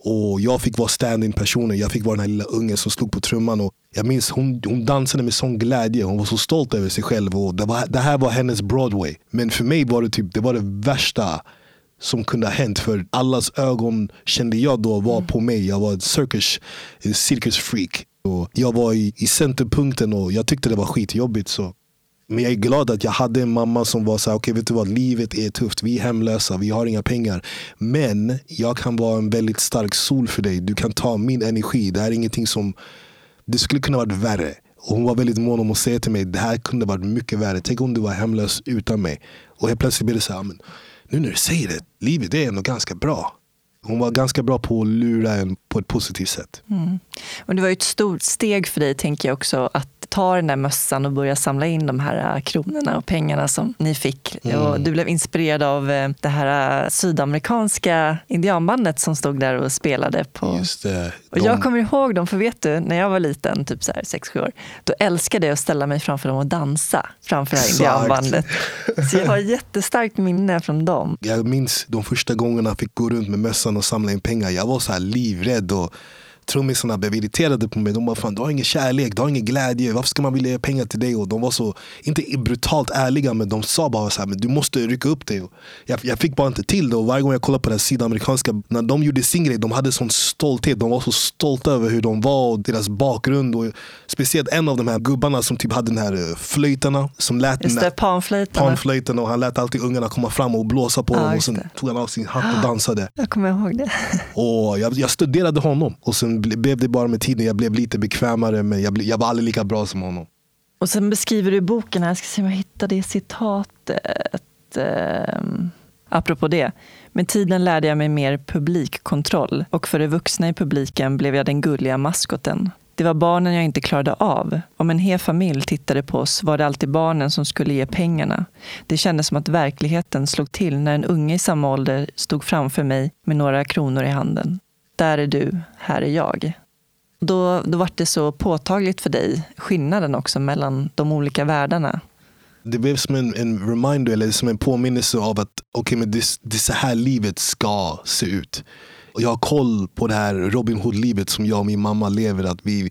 Och jag fick vara stand-in personen. Jag fick vara den här lilla ungen som slog på trumman. Och jag minns hon, hon dansade med sån glädje. Hon var så stolt över sig själv. Och det, var, det här var hennes Broadway. Men för mig var det typ det, var det värsta som kunde ha hänt. För allas ögon kände jag då var på mig. Jag var ett circus, cirkusfreak. Och jag var i, i centerpunkten och jag tyckte det var skitjobbigt. Så men jag är glad att jag hade en mamma som var så här, okej vet du vad, livet är tufft, vi är hemlösa, vi har inga pengar. Men jag kan vara en väldigt stark sol för dig, du kan ta min energi. Det här är ingenting som, det skulle kunna varit värre. Och hon var väldigt mån om att säga till mig, det här kunde varit mycket värre. Tänk om du var hemlös utan mig. Och helt plötsligt blev det så här, men nu när du säger det, livet är ändå ganska bra. Hon var ganska bra på att lura en på ett positivt sätt. Och det var ju ett stort steg för dig, tänker jag också, att ta den där mössan och börja samla in de här äh, kronorna och pengarna som ni fick. Och du blev inspirerad av äh, det här äh, sydamerikanska indianbandet som stod där och spelade på Just det. Och De- jag kommer ihåg dem, för vet du, när jag var liten, typ så här 6-7 år, då älskade jag att ställa mig framför dem och dansa framför det här indianbandet. Så jag har jättestarkt minne från dem. Jag minns de första gångerna jag fick gå runt med mössan och samla in pengar. Jag var så här livrädd. Och trummisarna blev irriterade på mig. De bara, fan du har ingen kärlek, du har ingen glädje. Varför ska man vilja ge pengar till dig? Och de var så, inte brutalt ärliga, men de sa bara så här, men du måste rycka upp dig. Jag, jag fick bara inte till det. Och varje gång jag kollade på här sydamerikanska, när de gjorde sin grej, de hade sån stolthet. De var så stolta över hur de var och deras bakgrund. Och speciellt en av de här gubbarna som typ hade den här eh, flöjtarna som lät den Just det, panflöjtarna. panflöjten och han lät alltid ungarna komma fram och blåsa på Ja, dem. Och sen det. tog han av sin hatt och dansade. Jag kommer ihåg det. Och jag, jag studerade honom. Och sen Sen blev det bara med tiden, jag blev lite bekvämare men jag, blev, jag var aldrig lika bra som honom. Och sen beskriver du i boken, här, jag ska se om jag hittar det citatet. Eh, apropå det. Med tiden lärde jag mig mer publikkontroll och för de vuxna i publiken blev jag den gulliga maskoten. Det var barnen jag inte klarade av. Om en hel familj tittade på oss var det alltid barnen som skulle ge pengarna. Det kändes som att verkligheten slog till när en unge i samma ålder stod framför mig med några kronor i handen. Där är du, här är jag. Då, då var det så påtagligt för dig, skillnaden också mellan de olika världarna. Det blev som en, en reminder, eller som en påminnelse av att okay, men det, det är så här livet ska se ut. Och jag har koll på det här Robin Hood-livet som jag och min mamma lever. Att vi,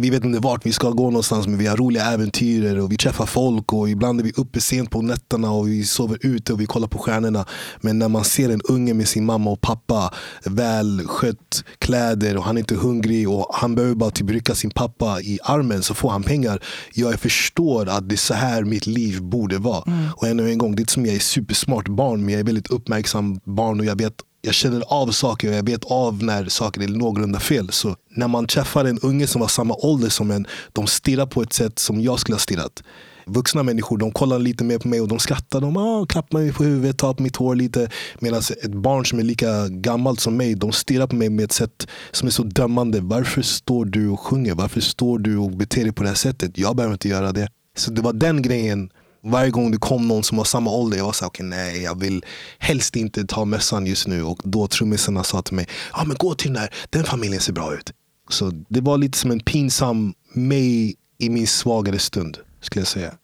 vi vet inte vart vi ska gå någonstans men vi har roliga äventyr och vi träffar folk och ibland är vi uppe sent på nätterna och vi sover ute och vi kollar på stjärnorna. Men när man ser en unge med sin mamma och pappa, väl skött kläder och han är inte hungrig och han behöver bara typ rycka sin pappa i armen så får han pengar. Jag förstår att det är så här mitt liv borde vara. Mm. Och ännu en gång, det är inte som jag är supersmart barn men jag är väldigt uppmärksam barn och jag vet jag känner av saker och jag vet av när saker är någorlunda fel. Så när man träffar en unge som var samma ålder som en, de stirrar på ett sätt som jag skulle ha stirrat. Vuxna människor de kollar lite mer på mig och de skrattar. De ah, klappar mig på huvudet, tar på mitt hår lite. Medan ett barn som är lika gammalt som mig, de stirrar på mig med ett sätt som är så dömande. Varför står du och sjunger? Varför står du och beter dig på det här sättet? Jag behöver inte göra det. Så det var den grejen varje gång det kom någon som var samma ålder, jag var såhär, okay, nej jag vill helst inte ta mössan just nu. Och då trummisarna sa till mig, ah, men gå till den där, den familjen ser bra ut. Så det var lite som en pinsam mig i min svagare stund, skulle jag säga.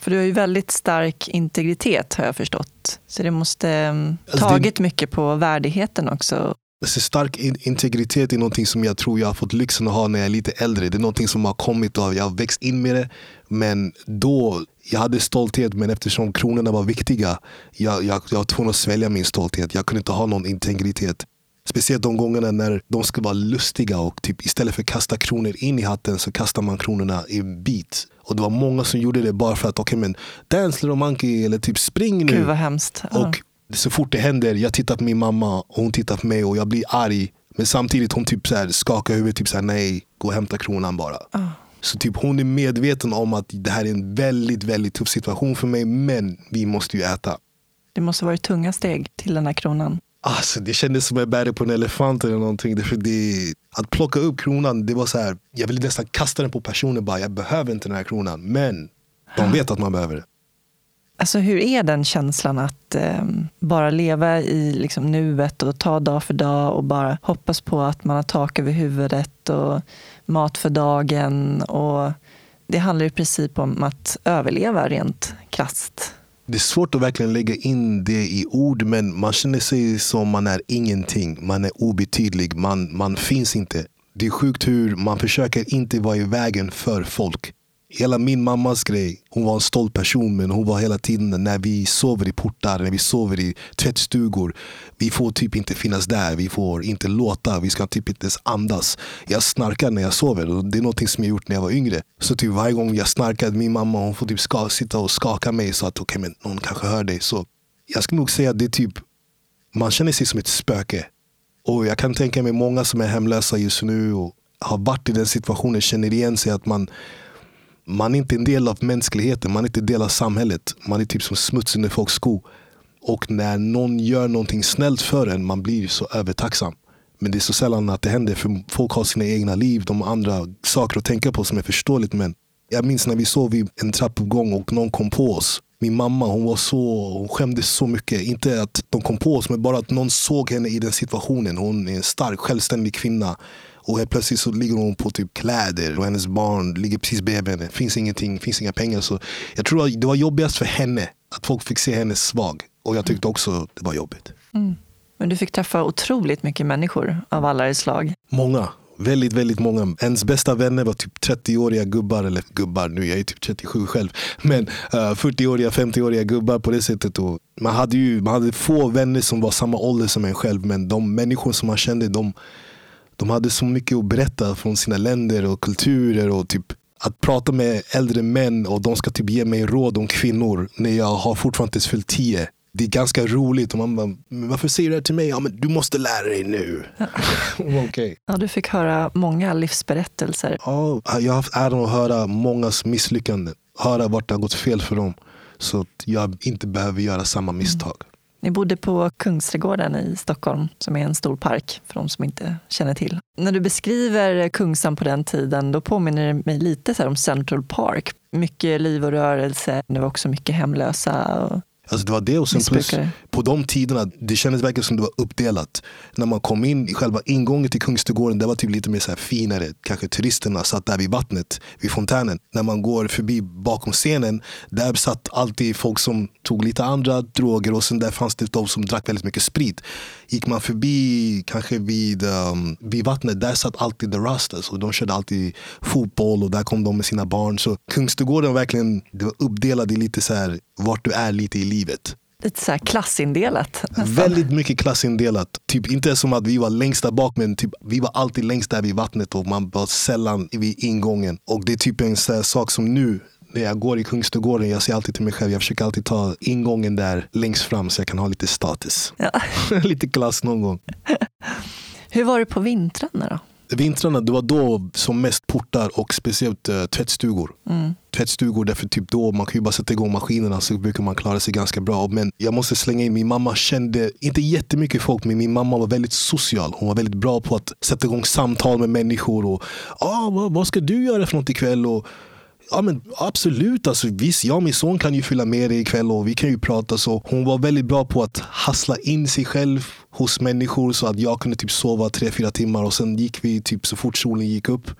För du har ju väldigt stark integritet har jag förstått. Så det måste um, alltså tagit det... mycket på värdigheten också. Alltså stark integritet är någonting som jag tror jag har fått lyxen att ha när jag är lite äldre. Det är någonting som har kommit av, jag har växt in med det. Men då, jag hade stolthet men eftersom kronorna var viktiga, jag, jag, jag var tvungen att svälja min stolthet. Jag kunde inte ha någon integritet. Speciellt de gångerna när de ska vara lustiga och typ istället för att kasta kronor in i hatten så kastar man kronorna i en bit. Och det var många som gjorde det bara för att, okej okay, men dance little monkey eller typ spring nu. Gud vad hemskt. Och så fort det händer, jag tittar på min mamma och hon tittar på mig och jag blir arg. Men samtidigt hon typ så här skakar huvudet, typ så här, nej, gå och hämta kronan bara. Oh. Så typ hon är medveten om att det här är en väldigt, väldigt tuff situation för mig, men vi måste ju äta. Det måste varit tunga steg till den här kronan. Alltså, det kändes som att jag bärde på en elefant eller någonting. Därför det, att plocka upp kronan, det var så här, jag ville nästan kasta den på personen. Bara, jag behöver inte den här kronan, men de vet att man behöver det. Alltså hur är den känslan att eh, bara leva i liksom, nuet och ta dag för dag och bara hoppas på att man har tak över huvudet och mat för dagen. Och det handlar i princip om att överleva rent krasst. Det är svårt att verkligen lägga in det i ord, men man känner sig som man är ingenting. Man är obetydlig, man, man finns inte. Det är sjukt hur man försöker inte vara i vägen för folk. Hela min mammas grej, hon var en stolt person men hon var hela tiden när vi sover i portar, när vi sover i tvättstugor. Vi får typ inte finnas där, vi får inte låta, vi ska typ inte ens andas. Jag snarkar när jag sover det är något som jag gjort när jag var yngre. Så typ varje gång jag snarkar, min mamma hon får typ ska, sitta och skaka mig så att okay, men någon kanske hör dig. Så jag skulle nog säga att det är typ, man känner sig som ett spöke. Och jag kan tänka mig många som är hemlösa just nu och har varit i den situationen känner igen sig att man man är inte en del av mänskligheten, man är inte en del av samhället. Man är typ som smuts under folks sko. Och när någon gör någonting snällt för en, man blir så övertacksam. Men det är så sällan att det händer, för folk har sina egna liv. De har andra saker att tänka på som är förståeligt. Men jag minns när vi sov i en trappuppgång och någon kom på oss. Min mamma hon var så, hon skämdes så mycket. Inte att de kom på oss, men bara att någon såg henne i den situationen. Hon är en stark, självständig kvinna. Och helt plötsligt så ligger hon på typ kläder och hennes barn ligger precis bredvid henne. Finns ingenting, finns inga pengar. Så jag tror det var jobbigast för henne att folk fick se henne svag. Och jag tyckte också det var jobbigt. Mm. Men du fick träffa otroligt mycket människor av alla slag. Många. Väldigt, väldigt många. Ens bästa vänner var typ 30-åriga gubbar, eller gubbar nu, jag är typ 37 själv. Men uh, eh, 40-åriga, 50-åriga gubbar på det sättet. Och man, hade ju, man hade få vänner som var samma ålder som en själv. Men de människor som man kände, de, de hade så mycket att berätta från sina länder och kulturer. och typ Att prata med äldre män och de ska typ ge mig råd om kvinnor när jag har fortfarande inte fyllt tio. Det är ganska roligt. Och man bara, varför säger du det här till mig? Ja, men du måste lära dig nu. okay. ja, du fick höra många livsberättelser. Ja, jag har haft äran att höra mångas misslyckanden. Höra vart det har gått fel för dem. Så att jag inte behöver göra samma misstag. Mm. Ni bodde på Kungsträdgården i Stockholm, som är en stor park för de som inte känner till. När du beskriver Kungsan på den tiden, då påminner det mig lite om Central Park. Mycket liv och rörelse. Det var också mycket hemlösa. Och Alltså det var det och sen plus, på de tiderna, det kändes verkligen som det var uppdelat. När man kom in i själva ingången till Kungsträdgården, det var typ lite mer så finare. Kanske turisterna satt där vid vattnet, vid fontänen. När man går förbi bakom scenen, där satt alltid folk som tog lite andra droger och sen där fanns det de som drack väldigt mycket sprit. Gick man förbi kanske vid, um, vid vattnet, där satt alltid the Rastas och de körde alltid fotboll och där kom de med sina barn. Så Kungsträdgården verkligen det var uppdelad i lite så här, vart du är lite i livet. Lite så klassindelat. Nästan. Väldigt mycket klassindelat. Typ inte som att vi var längst där bak men typ, vi var alltid längst där vid vattnet och man var sällan vid ingången. Och det är typ en sak som nu när jag går i Kungsträdgården, jag säger alltid till mig själv, jag försöker alltid ta ingången där längst fram så jag kan ha lite status. Ja. lite klass någon gång. Hur var det på vintrarna då? Vintrarna, det var då som mest portar och speciellt uh, tvättstugor. Mm. Tvättstugor, därför typ då man kan ju bara sätta igång maskinerna så brukar man klara sig ganska bra. Men jag måste slänga in, min mamma kände, inte jättemycket folk, men min mamma var väldigt social. Hon var väldigt bra på att sätta igång samtal med människor. och ah, vad, vad ska du göra för något ikväll? Och, Ja men absolut, alltså, visst jag och min son kan ju fylla med dig ikväll och vi kan ju prata. så Hon var väldigt bra på att hassla in sig själv hos människor så att jag kunde typ sova tre, fyra timmar och sen gick vi typ så fort solen gick upp.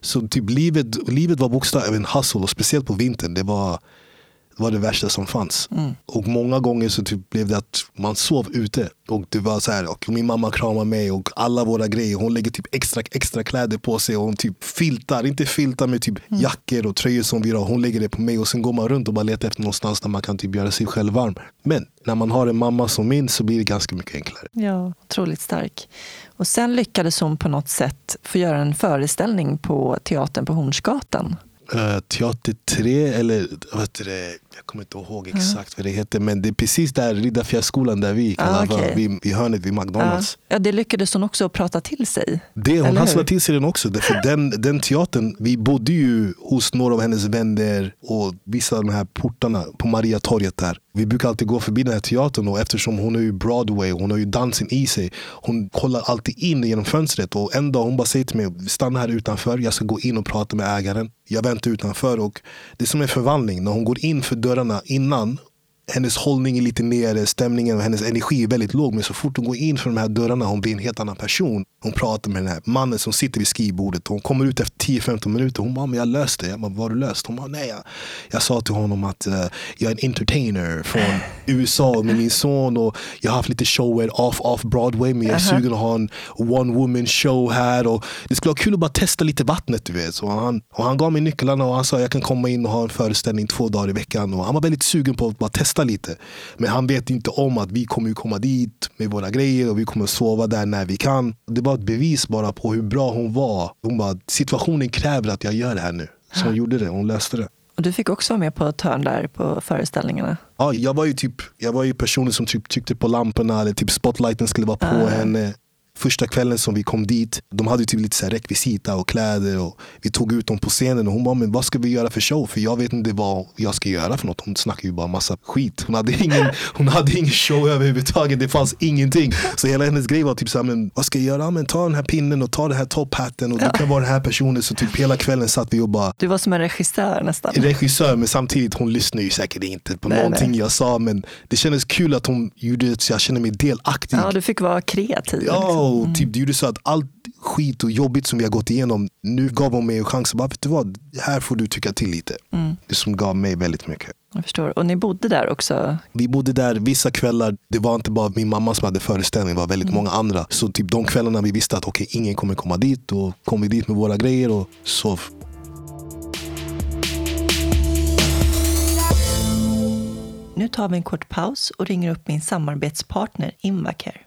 Så typ livet, livet var bokstavligen en hustle och speciellt på vintern. Det var, var det värsta som fanns. Mm. Och många gånger så typ blev det att man sov ute. Och det var så här, och min mamma kramar mig och alla våra grejer. Hon lägger typ extra, extra kläder på sig och hon typ filtar, inte filtar med typ Mm. jackor och tröjor som vi har. Hon lägger det på mig och sen går man runt och bara letar efter någonstans där man kan typ göra sig själv varm. Men när man har en mamma som min så blir det ganska mycket enklare. Ja, otroligt stark. Och sen lyckades hon på något sätt få göra en föreställning på teatern på Hornsgatan. Uh, teater 3 eller vad heter det? Jag kommer inte ihåg exakt vad det heter men det är precis där Riddarfjärdsskolan där vi gick. i Ah, okej. vid, vid hörnet vid McDonalds. Ja, det lyckades hon också prata till sig. Det, hon hasslade till sig den också. Därför den, den teatern, vi bodde ju hos några av hennes vänner och vissa av de här portarna på Mariatorget där. Vi brukar alltid gå förbi den här teatern och eftersom hon är ju Broadway, hon har ju dansen i sig. Hon kollar alltid in genom fönstret och en dag hon bara säger till mig, stanna här utanför, jag ska gå in och prata med ägaren. Jag väntar utanför och det är som en förvandling. När hon går in för dörrarna innan hennes hållning är lite nere, stämningen och hennes energi är väldigt låg. Men så fort hon går in för de här dörrarna hon blir en helt annan person. Hon pratar med den här mannen som sitter vid skrivbordet. Hon kommer ut efter 10-15 minuter. Hon bara, men jag löste det. Jag bara, vad har du löst? Hon bara, nej. Jag, jag sa till honom att eh, jag är en entertainer från USA med min son. Och jag har haft lite shower off, off Broadway. Men jag är sugen att ha en one woman show här. Och det skulle vara kul att bara testa lite vattnet. Du vet. Så han, och han gav mig nycklarna och han sa jag kan komma in och ha en föreställning två dagar i veckan. Och han var väldigt sugen på att bara testa lite. Men han vet inte om att vi kommer komma dit med våra grejer och vi kommer sova där när vi kan. Det var ett bevis bara på hur bra hon var. Hon bara, situationen kräver att jag gör det här nu. Så hon gjorde det, hon löste det. Och du fick också vara med på ett hörn där på föreställningarna. Ja, jag var ju typ, jag var ju personen som typ tryckte på lamporna eller typ spotlighten skulle vara på Ah. henne. Första kvällen som vi kom dit, de hade ju typ lite så rekvisita och kläder och vi tog ut dem på scenen och hon bara, men vad ska vi göra för show? För jag vet inte vad jag ska göra för något. Hon snackar ju bara massa skit. Hon hade ingen, hon hade ingen show överhuvudtaget. Det fanns ingenting. Så hela hennes grej var typ så här, men vad ska jag göra? Men ta den här pinnen och ta den här topphatten och du kan vara den här personen. Så typ hela kvällen satt vi och bara Du var som en regissör nästan. regissör men samtidigt hon lyssnar ju säkert inte på Nej, någonting nej. jag sa men det kändes kul att hon gjorde det så jag känner mig delaktig. Ja, du fick vara kreativ. Ja, liksom. Och typ, det gjorde så att allt skit och jobbigt som vi har gått igenom, nu gav hon mig en chans. Bara, vet du vad, här får du tycka till lite. Mm. Det som gav mig väldigt mycket. Jag förstår. Och ni bodde där också? Vi bodde där vissa kvällar, det var inte bara min mamma som hade föreställning, det var väldigt många andra. Så typ de kvällarna vi visste att okej, ingen kommer komma dit, då kom vi dit med våra grejer och sov. Nu tar vi en kort paus och ringer upp min samarbetspartner Invacare.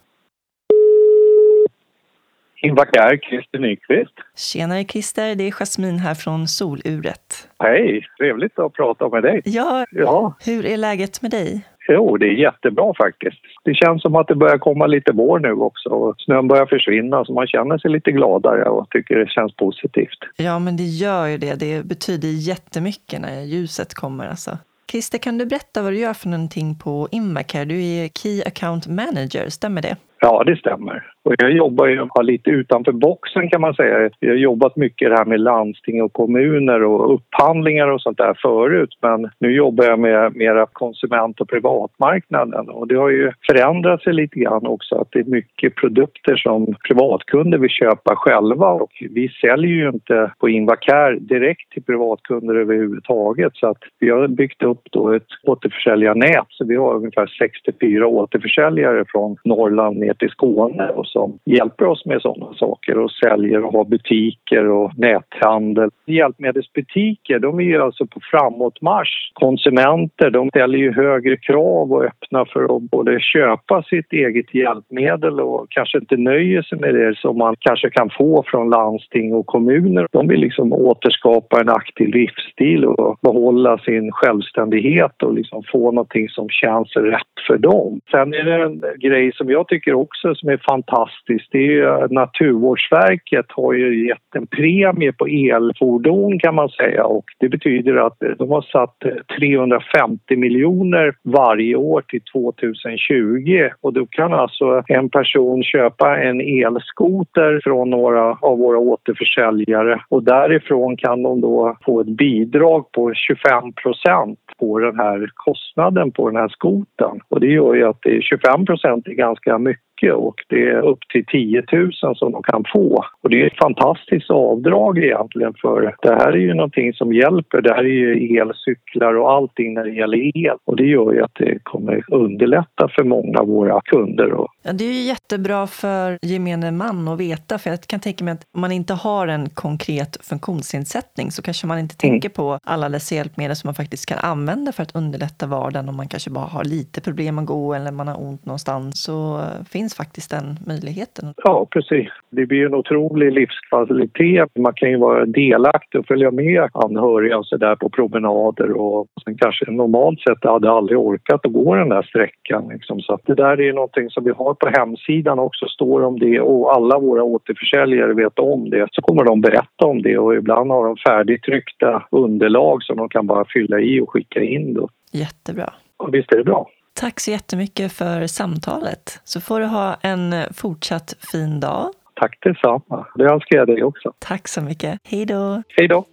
Invacare, Christer Nyqvist. Tjenare Christer, det är Jasmin här från Soluret. Hej, trevligt att prata med dig. Ja, Ja, hur är läget med dig? jo, det är jättebra faktiskt. Det känns som att det börjar komma lite vår nu också och snön börjar försvinna så man känner sig lite gladare och tycker det känns positivt. Ja, men det gör ju det. Det betyder jättemycket när ljuset kommer. Alltså. Christer, kan du berätta vad du gör för någonting på Invacare? Du är Key Account Manager, stämmer det? Ja, det stämmer. Och jag jobbar ju lite utanför boxen kan man säga. Jag har jobbat mycket det här med landsting och kommuner och upphandlingar och sånt där förut. Men nu jobbar jag med mera konsument och privatmarknaden och det har ju förändrat sig lite grann också att det är mycket produkter som privatkunder vill köpa själva och vi säljer ju inte på Invacare direkt till privatkunder överhuvudtaget så att vi har byggt upp då ett återförsäljarnät så vi har ungefär 64 återförsäljare från Norrland ner verksamhet i Skåne och som hjälper oss med sådana saker och säljer och har butiker och näthandel. Hjälpmedelsbutiker de är ju alltså på framåtmarsch. Konsumenter de ställer ju högre krav och öppnar för att både köpa sitt eget hjälpmedel och kanske inte nöjer sig med det som man kanske kan få från landsting och kommuner. De vill liksom återskapa en aktiv livsstil och behålla sin självständighet och liksom få någonting som känns rätt för dem. Sen är det en grej som jag tycker också som är fantastiskt, Det är ju eh, Naturvårdsverket har ju gett en premie på elfordon kan man säga. Och det betyder att eh, de har satt eh, 350 miljoner varje år till 2020 och då kan alltså en person köpa en elskoter från några av våra återförsäljare. Och därifrån kan de då få ett bidrag på 25 procent på den här kostnaden på den här skoten. Och det gör ju att det är 25 procent är ganska mycket och det är upp till 10 000 som de kan få. Och det är ett fantastiskt avdrag egentligen för det här är ju någonting som hjälper. Det här är ju elcyklar och allting när det gäller el och det gör ju att det kommer underlätta för många av våra kunder. Ja, det är ju jättebra för gemene man att veta för jag kan tänka mig att om man inte har en konkret funktionsnedsättning så kanske man inte mm. tänker på alla dessa hjälpmedel som man faktiskt kan använda för att underlätta vardagen om man kanske bara har lite problem att gå eller man har ont någonstans så finns finns faktiskt den möjligheten. Ja, precis. Det blir en otrolig livskvalitet. Man kan ju vara delaktig och följa med anhöriga och så där på promenader och sen kanske normalt sett hade aldrig orkat att gå den där sträckan. Liksom. Så det där är någonting som vi har på hemsidan också, står om det och alla våra återförsäljare vet om det. Så kommer de berätta om det och ibland har de färdigtryckta underlag som de kan bara fylla i och skicka in. Då. Jättebra. Och visst är det bra. Tack så jättemycket för samtalet. Så får du ha en fortsatt fin dag. Tack detsamma. Det önskar jag dig också. Tack så mycket. Hej då. Hej då.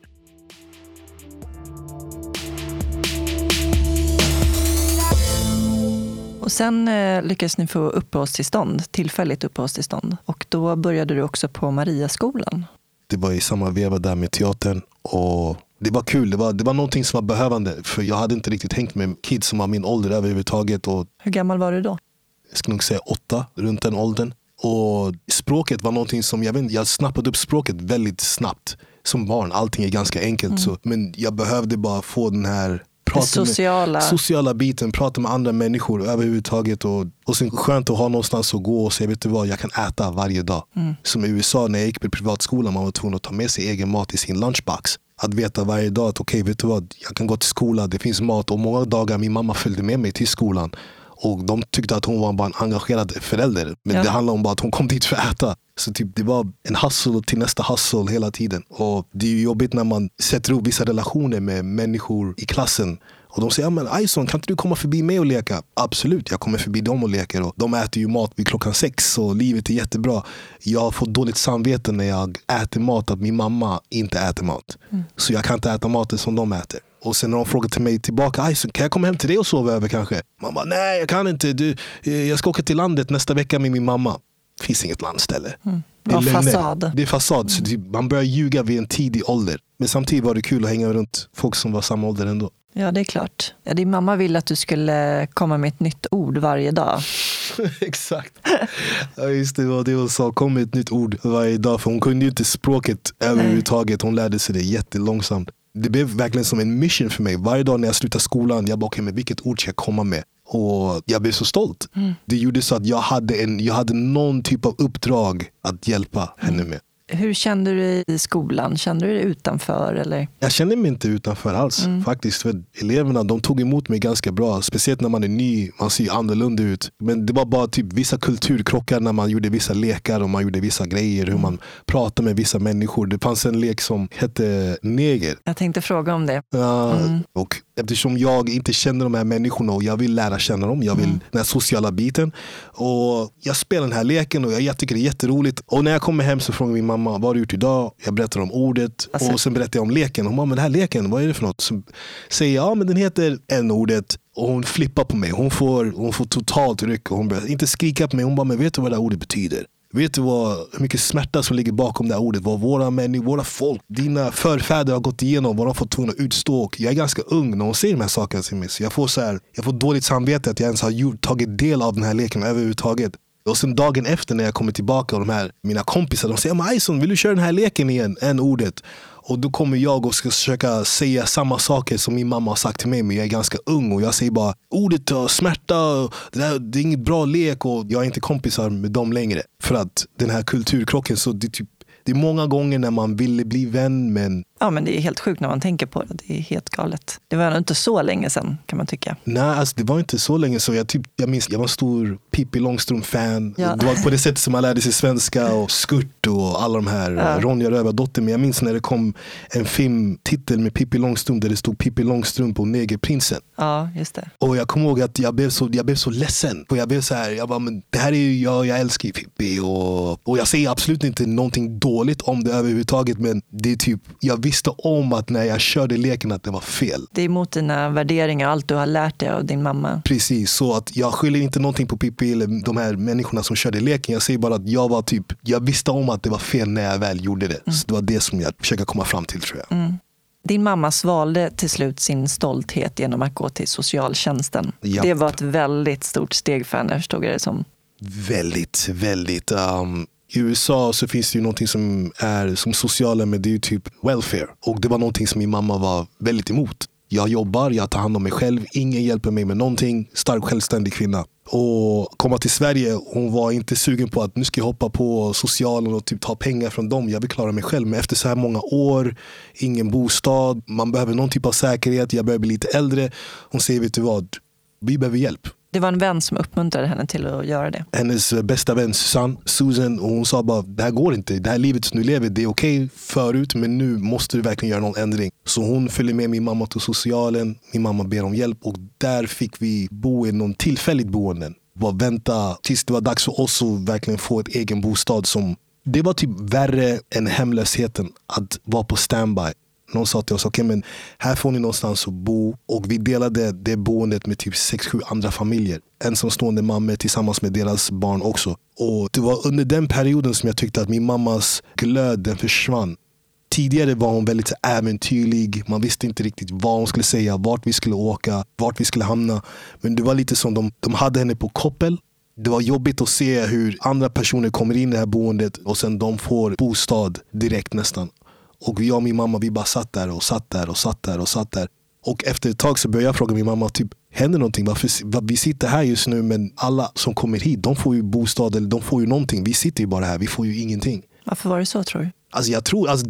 Och sen eh, lyckades ni få uppehållstillstånd, tillfälligt uppehållstillstånd. Och då började du också på Mariaskolan. Det var i samma veva där med teatern och det var kul. Det var, det var någonting som var behövande. För jag hade inte riktigt hängt med kids som var min ålder överhuvudtaget. Och Hur gammal var du då? Jag skulle nog säga åtta, runt den åldern. Och språket var någonting som, jag, vet, jag snappade upp språket väldigt snabbt. Som barn, allting är ganska enkelt. Mm. Så, men jag behövde bara få den här prata sociala. Med, sociala biten, prata med andra människor överhuvudtaget. Och, och sen skönt att ha någonstans att gå och säga, vet du vad, jag kan äta varje dag. Mm. Som i USA när jag gick på privatskolan, man var tvungen att ta med sig egen mat i sin lunchbox. Att veta varje dag att okej, okay, vet du vad? Jag kan gå till skolan, det finns mat. Och många dagar min mamma följde med mig till skolan. Och de tyckte att hon var bara en engagerad förälder. Men ja. det handlade om bara att hon kom dit för att äta. Så typ, det var en hustle till nästa hustle hela tiden. Och det är jobbigt när man sätter upp vissa relationer med människor i klassen. Och de säger, men Ison, kan inte du komma förbi mig och leka? Absolut, jag kommer förbi dem och leker. Och de äter ju mat vid klockan sex och livet är jättebra. Jag har fått dåligt samvete när jag äter mat att min mamma inte äter mat. Mm. Så jag kan inte äta maten som de äter. Och sen när de frågar till mig tillbaka, Ison, kan jag komma hem till dig och sova över kanske? Man bara, nej jag kan inte. Du, eh, jag ska åka till landet nästa vecka med min mamma. Finns inget landställe. Mm. Det är fasad. Det är fasad. Så mm. man börjar ljuga vid en tidig ålder. Men samtidigt var det kul att hänga runt folk som var samma ålder ändå. Ja, det är klart. Ja, din mamma ville att du skulle komma med ett nytt ord varje dag. Exakt. Ja, just det, var det hon sa. Kom med ett nytt ord varje dag. För hon kunde ju inte språket överhuvudtaget. Hon lärde sig det jättelångsamt. Det blev verkligen som en mission för mig. Varje dag när jag slutade skolan, jag bara, okay, men vilket ord ska jag komma med? Och jag blev så stolt. Mm. Det gjorde så att jag hade, en, jag hade någon typ av uppdrag att hjälpa henne med. Hur kände du dig i skolan? Kände du dig utanför? Eller? Jag kände mig inte utanför alls. Mm. faktiskt. För eleverna de tog emot mig ganska bra. Speciellt när man är ny, man ser annorlunda ut. Men det var bara typ vissa kulturkrockar när man gjorde vissa lekar och man gjorde vissa grejer. Hur man pratade med vissa människor. Det fanns en lek som hette neger. Jag tänkte fråga om det. Ja, mm. och Eftersom jag inte känner de här människorna och jag vill lära känna dem. Jag vill mm. den här sociala biten. Och Jag spelar den här leken och jag tycker det är jätteroligt. Och när jag kommer hem så frågar min mamma, vad har du gjort idag? Jag berättar om ordet alltså. och sen berättar jag om leken. Hon bara, men den här leken, vad är det för något? Så säger jag, ja men den heter n-ordet. Och hon flippar på mig. Hon får, hon får totalt ryck. Och hon börjar inte skrika på mig. Hon bara, men vet du vad det här ordet betyder? Vet du vad, hur mycket smärta som ligger bakom det här ordet? Vad våra människor, våra folk, dina förfäder har gått igenom, vad de fått tvungna att utstå. Jag är ganska ung när hon säger de här sakerna till mig. Så jag får, så här, jag får dåligt samvete att jag ens har gjort, tagit del av den här leken överhuvudtaget. Och sen dagen efter när jag kommer tillbaka och de här, mina kompisar de säger Ison, vill du köra den här leken igen? En ordet. Och då kommer jag och ska försöka säga samma saker som min mamma har sagt till mig. Men jag är ganska ung och jag säger bara ordet eh, smärta, eh, det, där, det är inget bra lek och jag är inte kompisar med dem längre. För att den här kulturkrocken, så det typ det är många gånger när man ville bli vän men... Ja men det är helt sjukt när man tänker på det. Det är helt galet. Det var inte så länge sedan kan man tycka. Nej, alltså, det var inte så länge så. Jag, typ, jag minns, jag var en stor Pippi Långstrump-fan. Ja. Det var på det sättet som man lärde sig svenska och Skurt och alla de här. Ja. Ronja Rövardotter. Men jag minns när det kom en filmtitel med Pippi Långstrump där det stod Pippi Långstrump och Negerprinsen. Ja, just det. Och jag kommer ihåg att jag blev så, jag blev så ledsen. Och jag blev så här, jag bara, men det här är ju jag, jag älskar ju Pippi. Och, och jag säger absolut inte någonting dåligt om det överhuvudtaget. Men det är typ, jag visste om att när jag körde leken att det var fel. Det är emot dina värderingar, allt du har lärt dig av din mamma. Precis, så att jag skyller inte någonting på Pippi eller de här människorna som körde leken. Jag säger bara att jag var typ, jag visste om att det var fel när jag väl gjorde det. Mm. Så det var det som jag försöker komma fram till tror jag. Mm. Din mamma svalde till slut sin stolthet genom att gå till socialtjänsten. Ja. Det var ett väldigt stort steg för henne, förstod jag det som. Väldigt, väldigt. Um, i USA så finns det ju någonting som är som sociala, men det är typ welfare. Och det var någonting som min mamma var väldigt emot. Jag jobbar, jag tar hand om mig själv, ingen hjälper mig med någonting. Stark självständig kvinna. Och komma till Sverige, hon var inte sugen på att nu ska jag hoppa på socialen och typ ta pengar från dem. Jag vill klara mig själv. Men efter så här många år, ingen bostad, man behöver någon typ av säkerhet. Jag börjar bli lite äldre. Hon säger, vet du vad? Vi behöver hjälp. Det var en vän som uppmuntrade henne till att göra det. Hennes bästa vän Susan, Susan hon sa bara det här går inte. Det här livet som du lever, det är okej okay förut men nu måste du verkligen göra någon ändring. Så hon följer med min mamma till socialen. Min mamma ber om hjälp och där fick vi bo i någon tillfälligt boende. Bara vänta tills det var dags för oss att verkligen få ett egen bostad som det var typ värre än hemlösheten att vara på standby. Någon sa till oss, okej okay, men här får ni någonstans att bo. Och vi delade det boendet med typ sex sju andra familjer. Ensamstående mammor tillsammans med deras barn också. Och det var under den perioden som jag tyckte att min mammas glöd den försvann. Tidigare var hon väldigt äventyrlig. Man visste inte riktigt vad hon skulle säga, vart vi skulle åka, vart vi skulle hamna. Men det var lite som de, de hade henne på koppel. Det var jobbigt att se hur andra personer kommer in i det här boendet och sen de får bostad direkt nästan. Och jag och min mamma vi bara satt där och satt där och satt där och satt där. Och efter ett tag så började jag fråga min mamma, typ, händer någonting? Varför, vi sitter här just nu men alla som kommer hit, de får ju bostad eller de får ju någonting. Vi sitter ju bara här, vi får ju ingenting. Varför var det så tror du? Alltså jag tror, alltså,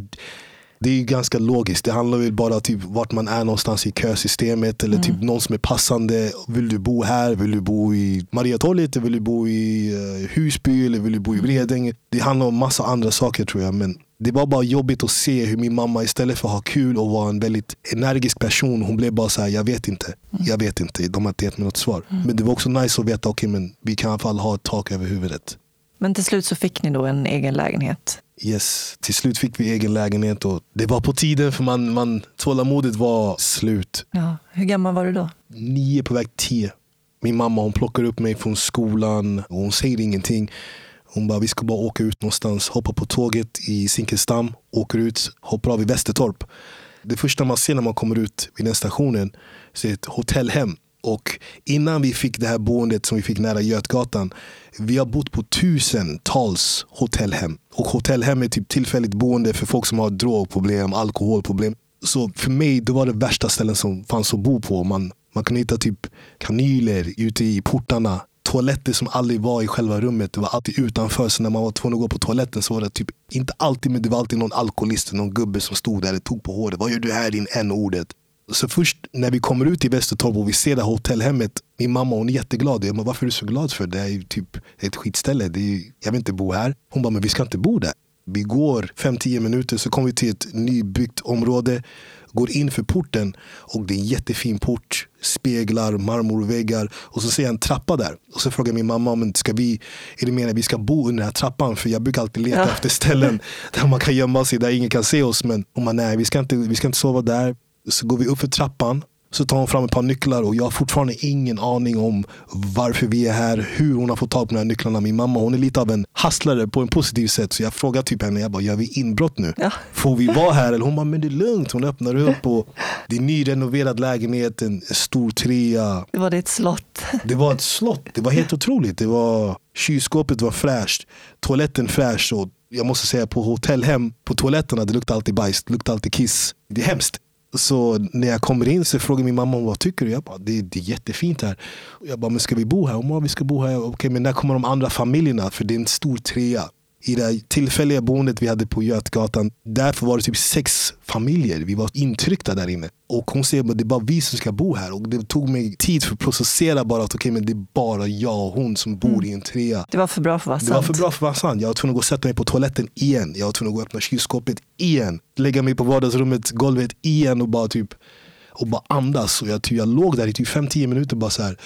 det är ganska logiskt. Det handlar väl bara om typ vart man är någonstans i kösystemet eller typ mm. typ någon som är passande. Vill du bo här? Vill du bo i Mariatorget? Vill du bo i uh, Husby? Eller vill du bo i Bredäng? Det handlar om massa andra saker tror jag. Men det var bara jobbigt att se hur min mamma istället för att ha kul och vara en väldigt energisk person, hon blev bara så här, jag vet inte. Jag vet inte, de har inte gett mig något svar. Mm. Men det var också nice att veta, okej okay, men vi kan i alla fall ha ett tak över huvudet. Men till slut så fick ni då en egen lägenhet? Yes, till slut fick vi egen lägenhet och det var på tiden för man, man, tålamodet var slut. Ja. Hur gammal var du då? Nio på väg tio. Min mamma hon plockar upp mig från skolan och hon säger ingenting. Hon bara, vi ska bara åka ut någonstans. Hoppa på tåget i Zinkensdamm, åker ut, hoppar av i Västertorp. Det första man ser när man kommer ut vid den stationen så är ett hotellhem. Och innan vi fick det här boendet som vi fick nära Götgatan. Vi har bott på tusentals hotellhem. Och hotellhem är typ tillfälligt boende för folk som har drogproblem, alkoholproblem. Så för mig det var det värsta ställen som fanns att bo på. Man, man kunde hitta typ kanyler ute i portarna toaletter som aldrig var i själva rummet. Det var alltid utanför. Så när man var tvungen att gå på toaletten så var det typ, inte alltid, men det var alltid någon alkoholist, någon gubbe som stod där och tog på håret. Vad gör du här din n-ordet? Så först när vi kommer ut i Västertorp och vi ser det här hotellhemmet. Min mamma hon är jätteglad. Jag bara, varför är du så glad för? Det är ju typ ett skitställe. Det är, jag vill inte bo här. Hon bara, men vi ska inte bo där. Vi går 5-10 minuter så kommer vi till ett nybyggt område går in för porten och det är en jättefin port, speglar, marmorväggar och så ser jag en trappa där. Och så frågar min mamma om ska vi, är det meningen att vi ska bo under den här trappan? För jag brukar alltid leta ja. efter ställen där man kan gömma sig, där ingen kan se oss. Men hon bara, nej vi ska, inte, vi ska inte sova där. Så går vi upp för trappan så tar hon fram ett par nycklar och jag har fortfarande ingen aning om varför vi är här, hur hon har fått tag på de här nycklarna. Min mamma hon är lite av en hustlare på en positiv sätt. Så jag frågar typ henne, jag bara, gör vi inbrott nu? Ja. Får vi vara här? Eller hon bara, men det är lugnt. Hon öppnar upp och det är nyrenoverad lägenhet, en stor trea. Det var det ett slott? Det var ett slott. Det var helt otroligt. Det var Kylskåpet var fräscht, toaletten fräsch. Och jag måste säga på hotellhem, på toaletterna, det luktar alltid bajs, det luktar alltid kiss. Det är hemskt. Så när jag kommer in så frågar min mamma vad tycker du? Jag bara, det, det är jättefint här. Jag bara, men ska vi bo här? Hon bara, vi ska bo här. Okej, men när kommer de andra familjerna? För det är en stor trea i det tillfälliga boendet vi hade på Götgatan, därför var det typ sex familjer. Vi var intryckta där inne. Och hon säger att det är bara vi som ska bo här. Och det tog mig tid för att processera bara att okay, men det är bara jag och hon som bor mm. i en trea. Det var för bra för att vara sant. Det var för bra för att vara sant. Jag var tvungen att gå och sätta mig på toaletten igen. Jag var tvungen att gå och öppna kylskåpet igen. Lägga mig på vardagsrummet, golvet igen och bara typ och bara andas. Och jag, jag låg där i typ 5-10 minuter bara så här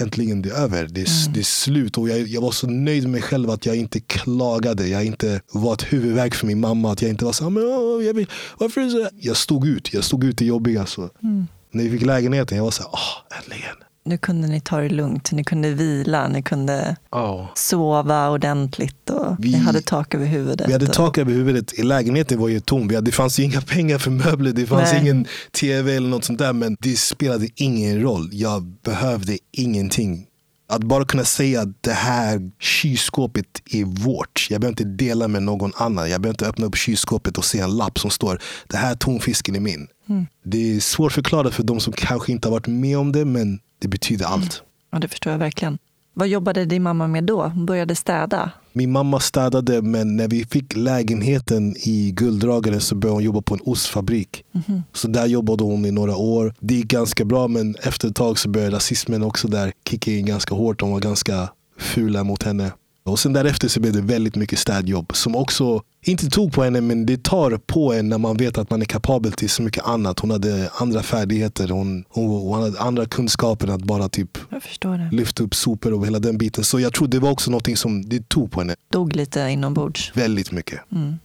äntligen det är över. Det är, mm. det är slut. Och jag, jag, var så nöjd med mig själv att jag inte klagade. Jag inte var ett huvudvärk för min mamma. Att jag inte var så men, åh, jag vill, varför är det så? Jag stod ut. Jag stod ut det jobbiga. Så. Mm. När vi fick lägenheten, jag var så här, åh, äntligen nu kunde ni ta det lugnt, ni kunde vila, ni kunde oh. sova ordentligt och vi, ni hade tak över huvudet. Vi hade tak över huvudet. Lägenheten var ju tom. det fanns ju inga pengar för möbler, det fanns Nej. ingen tv eller något sånt där. Men det spelade ingen roll. Jag behövde ingenting. Att bara kunna säga att det här kylskåpet är vårt. Jag behöver inte dela med någon annan. Jag behöver inte öppna upp kylskåpet och se en lapp som står det här tonfisken är min. Mm. Det är svårt att förklara för de som kanske inte har varit med om det men det betyder allt. Mm. Ja, det förstår jag verkligen. Vad jobbade din mamma med då? Hon började städa? Min mamma städade, men när vi fick lägenheten i Gulddragaren så började hon jobba på en ostfabrik. Mm. Så där jobbade hon i några år. Det gick ganska bra, men efter ett tag så började rasismen också där kicka in ganska hårt. De var ganska fula mot henne. Och sen därefter så blev det väldigt mycket städjobb som också inte tog på henne men det tar på en när man vet att man är kapabel till så mycket annat. Hon hade andra färdigheter, hon, hon, hon hade andra kunskaper än att bara typ lyfta upp sopor och hela den biten. Så jag tror det var också något som det tog på henne. Dog lite inombords? Väldigt mycket. Mm.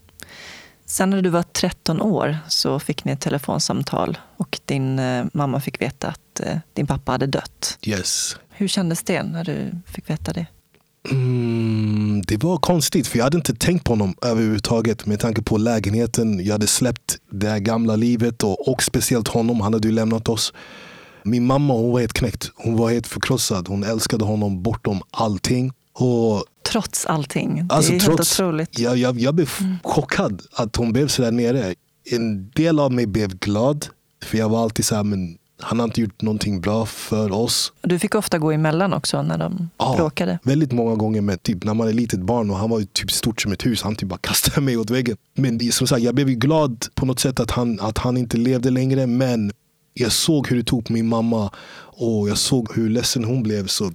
Sen när du var 13 år så fick ni ett telefonsamtal och din eh, mamma fick veta att eh, din pappa hade dött. Yes. Hur kändes det när du fick veta det? Mm, det var konstigt för jag hade inte tänkt på honom överhuvudtaget med tanke på lägenheten. Jag hade släppt det här gamla livet och, och speciellt honom. Han hade ju lämnat oss. Min mamma hon var helt knäckt. Hon var helt förkrossad. Hon älskade honom bortom allting. Och, trots allting? Det alltså, är trots, helt otroligt. Jag, jag, jag blev mm. chockad att hon blev så där nere. En del av mig blev glad. För jag var alltid så här, men han har inte gjort någonting bra för oss. Du fick ofta gå emellan också när de ja, bråkade? Väldigt många gånger med typ, när man är litet barn och han var typ stort som ett hus. Han typ bara kastade mig åt väggen. Men som sagt, jag blev glad på något sätt att han, att han inte levde längre. Men jag såg hur det tog på min mamma och jag såg hur ledsen hon blev. Så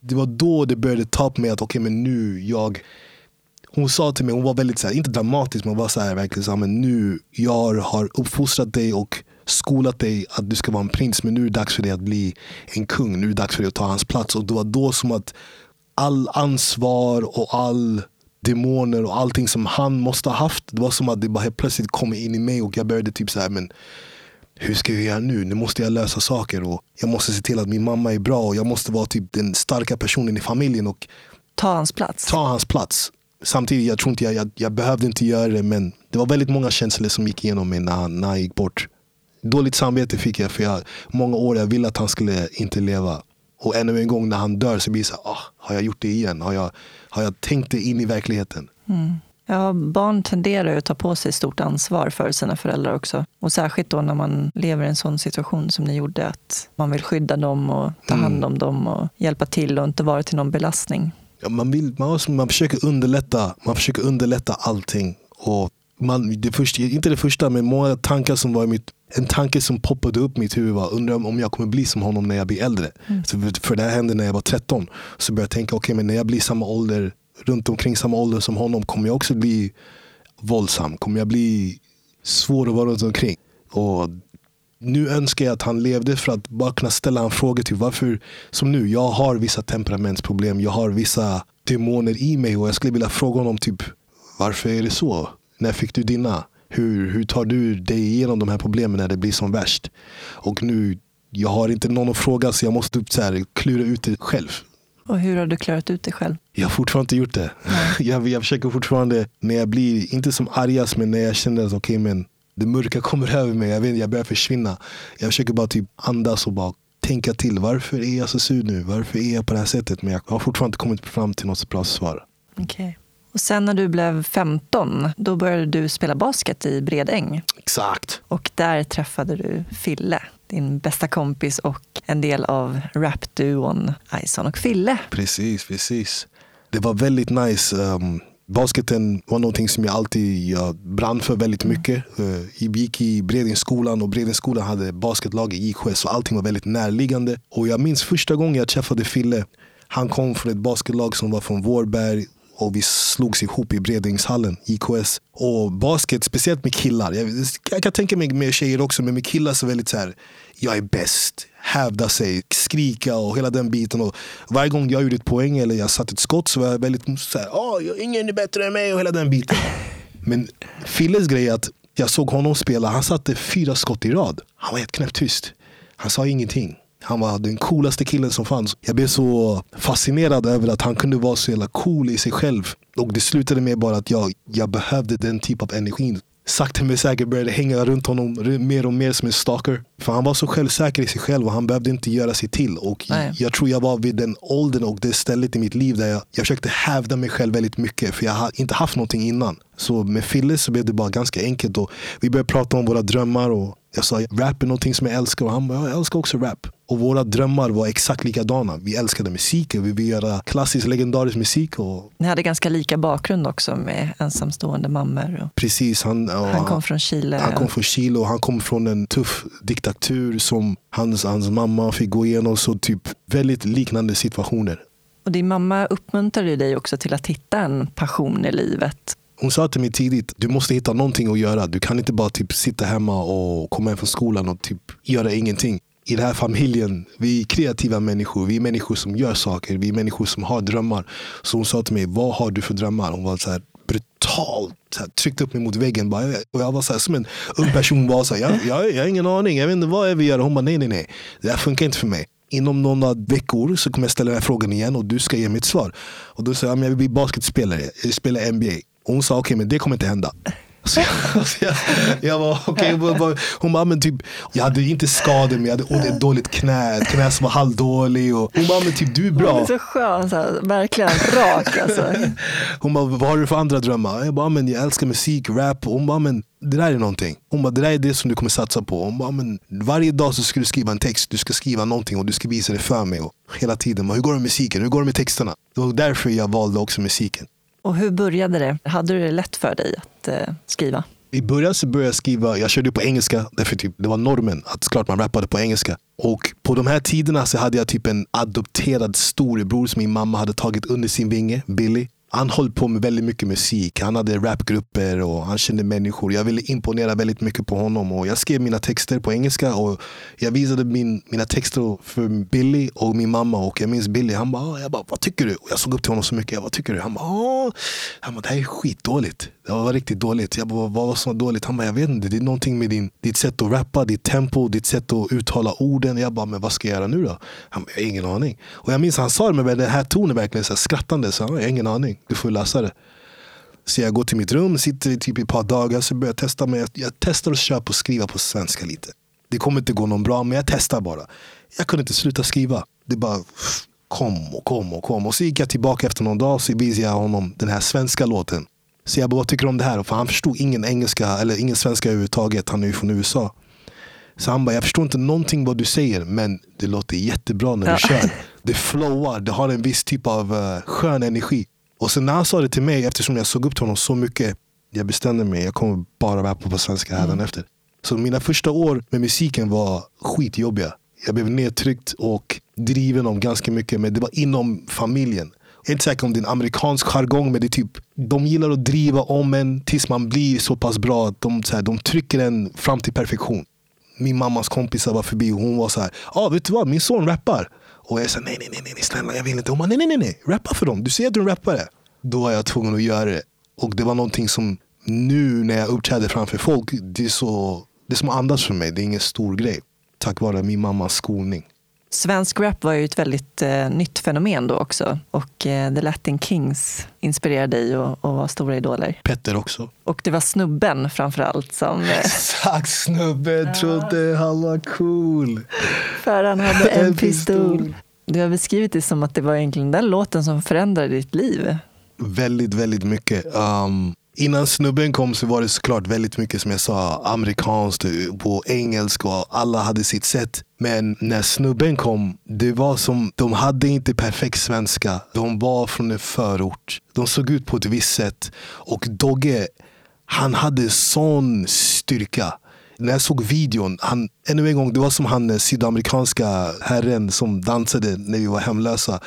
det var då det började ta på mig att okej, okay, men nu jag hon sa till mig, hon var väldigt så här, inte dramatisk men var så här, verkligen så här, men nu jag har uppfostrat dig och skolat dig att du ska vara en prins men nu är det dags för dig att bli en kung. Nu är det dags för dig att ta hans plats. Och det var då som att all ansvar och all demoner och allting som han måste ha haft. Det var som att det bara helt plötsligt kom in i mig och jag började typ så här, men hur ska jag göra nu? Nu måste jag lösa saker och jag måste se till att min mamma är bra och jag måste vara typ den starka personen i familjen och ta hans plats. Ta hans plats. Samtidigt, jag tror inte jag, jag, jag behövde inte göra det men det var väldigt många känslor som gick igenom mig när han, när han gick bort dåligt samvete fick jag för jag, många år jag ville att han skulle inte leva. Och ännu en gång när han dör så blir det så här, ah, har jag gjort det igen? Har jag, har jag tänkt det in i verkligheten? Mm. Ja, barn tenderar att ta på sig stort ansvar för sina föräldrar också. Och särskilt då när man lever i en sån situation som ni gjorde, att man vill skydda dem och ta hand mm. om dem och hjälpa till och inte vara till någon belastning. Ja, man, vill, man, man, försöker underlätta, man försöker underlätta allting. Och man, det första, inte det första, men många tankar som var i mitt en tanke som poppade upp i mitt huvud var undrar om jag kommer bli som honom när jag blir äldre. Mm. Så för det här hände när jag var 13. Så började jag tänka, okej okay, men när jag blir samma ålder, runt omkring samma ålder som honom, kommer jag också bli våldsam? Kommer jag bli svår att vara runt omkring? Och nu önskar jag att han levde för att bara kunna ställa en fråga till varför, som nu, jag har vissa temperamentsproblem, jag har vissa demoner i mig och jag skulle vilja fråga honom typ varför är det så? När fick du dina? Hur, hur tar du dig igenom de här problemen när det blir som värst? Och nu, jag har inte någon att fråga så jag måste så här, klura ut det själv. Och hur har du klarat ut det själv? Jag har fortfarande inte gjort det. jag, jag försöker fortfarande, när jag blir, inte som argast, men när jag känner att okay, men det mörka kommer över mig, jag, vet, jag börjar försvinna. Jag försöker bara typ andas och bara tänka till. Varför är jag så sur nu? Varför är jag på det här sättet? Men jag har fortfarande inte kommit fram till något bra svar. Okay. Och sen när du blev 15, då började du spela basket i Bredäng. Exakt. Och där träffade du Fille, din bästa kompis och en del av rapduon Ison och Fille. Precis, precis. Det var väldigt nice. Um, basketen var någonting som jag alltid jag brann för väldigt mycket. Uh, jag gick i Bredängsskolan och Bredängsskolan hade basketlag i IKS så allting var väldigt närliggande. Och jag minns första gången jag träffade Fille. Han kom från ett basketlag som var från Vårberg och vi slogs ihop i Bredängshallen, IKS. Och basket, speciellt med killar. Jag, jag, kan tänka mig med tjejer också, men med killar så väldigt så här, jag är bäst. Hävda sig, skrika och hela den biten. Och varje gång jag gjorde ett poäng eller jag satte ett skott så var jag väldigt så här, oh, ingen är bättre än mig och hela den biten. Men Filles grej är att jag såg honom spela, han satte fyra skott i rad. Han var helt knäpptyst. Han sa ingenting. Han var den coolaste killen som fanns. Jag blev så fascinerad över att han kunde vara så jävla cool i sig själv. Och det slutade med bara att jag, jag behövde den typ av energin. Sakta men säkert började hänga runt honom mer och mer som en stalker. För han var så självsäker i sig själv och han behövde inte göra sig till. Och jag tror jag var vid den åldern och det stället i mitt liv där jag, jag försökte hävda mig själv väldigt mycket. För jag har inte haft någonting innan. Så med Fille så blev det bara ganska enkelt. Och vi började prata om våra drömmar. Och jag sa rap är någonting som jag älskar och han bara, jag älskar också rap. Och våra drömmar var exakt likadana. Vi älskade musik och vi ville göra klassisk legendarisk musik. Och... Ni hade ganska lika bakgrund också med ensamstående mammor. Och... Precis. Han, han kom från Chile. Han kom från Chile och han kom från en tuff diktatur som hans, hans mamma fick gå igenom. Så typ väldigt liknande situationer. Och din mamma uppmuntrade dig också till att hitta en passion i livet. Hon sa till mig tidigt, du måste hitta någonting att göra. Du kan inte bara typ sitta hemma och komma hem från skolan och typ göra ingenting. I den här familjen, vi är kreativa människor. Vi är människor som gör saker. Vi är människor som har drömmar. Så hon sa till mig, vad har du för drömmar? Hon var så här brutalt så här, tryckte upp mig mot väggen. Bara, och jag var så här, som en ung person. Bara, så här, jag, jag, jag har ingen aning, jag vet inte vad jag vill göra. Hon bara, nej nej nej. Det här funkar inte för mig inom några veckor så kommer jag ställa den här frågan igen och du ska ge mitt svar. Och då sa jag, jag vill bli basketspelare, jag vill spela NBA. Hon sa okej, okay, men det kommer inte hända. Så jag, så jag, jag var okej. Okay. Hon bara, men typ, jag hade inte skador men jag hade ett dåligt knä, ett knä som var halvdålig. Och hon bara, men typ du är bra. Hon är så skön, så här, verkligen rak alltså. Hon bara, vad har du för andra drömmar? Jag bara, men jag älskar musik, rap. Hon bara, men det där är någonting. Hon bara, det där är det som du kommer satsa på. Hon bara, men varje dag så ska du skriva en text, du ska skriva någonting och du ska visa det för mig. Och hela tiden, hur går det med musiken? Hur går det med texterna? Det var därför jag valde också musiken. Och hur började det? Hade du det lätt för dig att eh, skriva? I början så började jag skriva, jag körde på engelska, därför typ, det var normen att klart man rappade på engelska. Och på de här tiderna så hade jag typ en adopterad storebror som min mamma hade tagit under sin vinge, Billy han höll på med väldigt mycket musik. Han hade rapgrupper och han kände människor. Jag ville imponera väldigt mycket på honom. Och jag skrev mina texter på engelska och jag visade min, mina texter för Billy och min mamma. Och jag minns Billy, han bara, ah, jag bara, vad tycker du? Och jag såg upp till honom så mycket. Jag, vad tycker du? Han bara, ah. han bara, det här är skitdåligt. Det var riktigt dåligt. Jag bara, vad var så dåligt? Han bara, jag vet inte. Det är någonting med din, ditt sätt att rappa, ditt tempo, ditt sätt att uttala orden. Jag bara, men vad ska jag göra nu då? Han bara, jag har ingen aning. Och jag minns han sa det med den här tonen verkligen så här, skrattande. Så jag har ingen aning. Du får lösa det. Så jag går till mitt rum, sitter typ i ett par dagar, så börjar jag testa. Men jag, jag testar att köra på skriva på svenska lite. Det kommer inte gå någon bra, men jag testar bara. Jag kunde inte sluta skriva. Det bara kom och kom och kom. Och så gick jag tillbaka efter någon dag och så visade jag honom den här svenska låten. Så jag bara, vad tycker du om det här? För han förstod ingen engelska eller ingen svenska överhuvudtaget. Han är ju från USA. Så han bara, jag förstår inte någonting vad du säger men det låter jättebra när du ja. kör. Det flowar, det har en viss typ av uh, skön energi. Och sen när han sa det till mig, eftersom jag såg upp till honom så mycket, jag bestämde mig, jag kommer bara rappa på svenska mm. efter. Så mina första år med musiken var skitjobbiga. Jag blev nedtryckt och driven om ganska mycket, men det var inom familjen. Jag är inte säker om det är en amerikansk jargong, men det är typ, de gillar att driva om en tills man blir så pass bra att de, så här, de trycker en fram till perfektion. Min mammas kompisar var förbi och hon var så här, ah, vet du vad, min son rappar. Och jag sa nej, nej, nej, nej, snälla jag vill inte. Hon bara, nej, nej, nej, nej, rappa för dem. Du ser att du är en rappare. Då var jag tvungen att göra det. Och det var någonting som nu när jag uppträder framför folk, det är, så, det är som att andas för mig. Det är ingen stor grej. Tack vare min mammas skolning. Svensk rap var ju ett väldigt eh, nytt fenomen då också. Och eh, The Latin Kings inspirerade dig och, och var stora idoler. Petter också. Och det var snubben framför allt som... Eh, Exakt, snubben trodde han var cool. för han hade en pistol. Du har beskrivit det som att det var egentligen den låten som förändrade ditt liv. Väldigt, väldigt mycket. Um, innan snubben kom så var det såklart väldigt mycket som jag sa amerikanskt eh, på engelska och alla hade sitt sätt. Men när snubben kom, det var som, de hade inte perfekt svenska. De var från en förort. De såg ut på ett visst sätt. Och Dogge, han hade sån styrka. När jag såg videon, han, ännu en gång, det var som han eh, sydamerikanska herren som dansade när vi var hemlösa.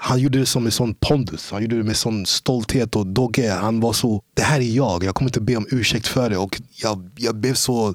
Han gjorde det som med sån pondus, han gjorde det med sån stolthet och Dogge, han var så, det här är jag, jag kommer inte be om ursäkt för det. Och jag, jag blev så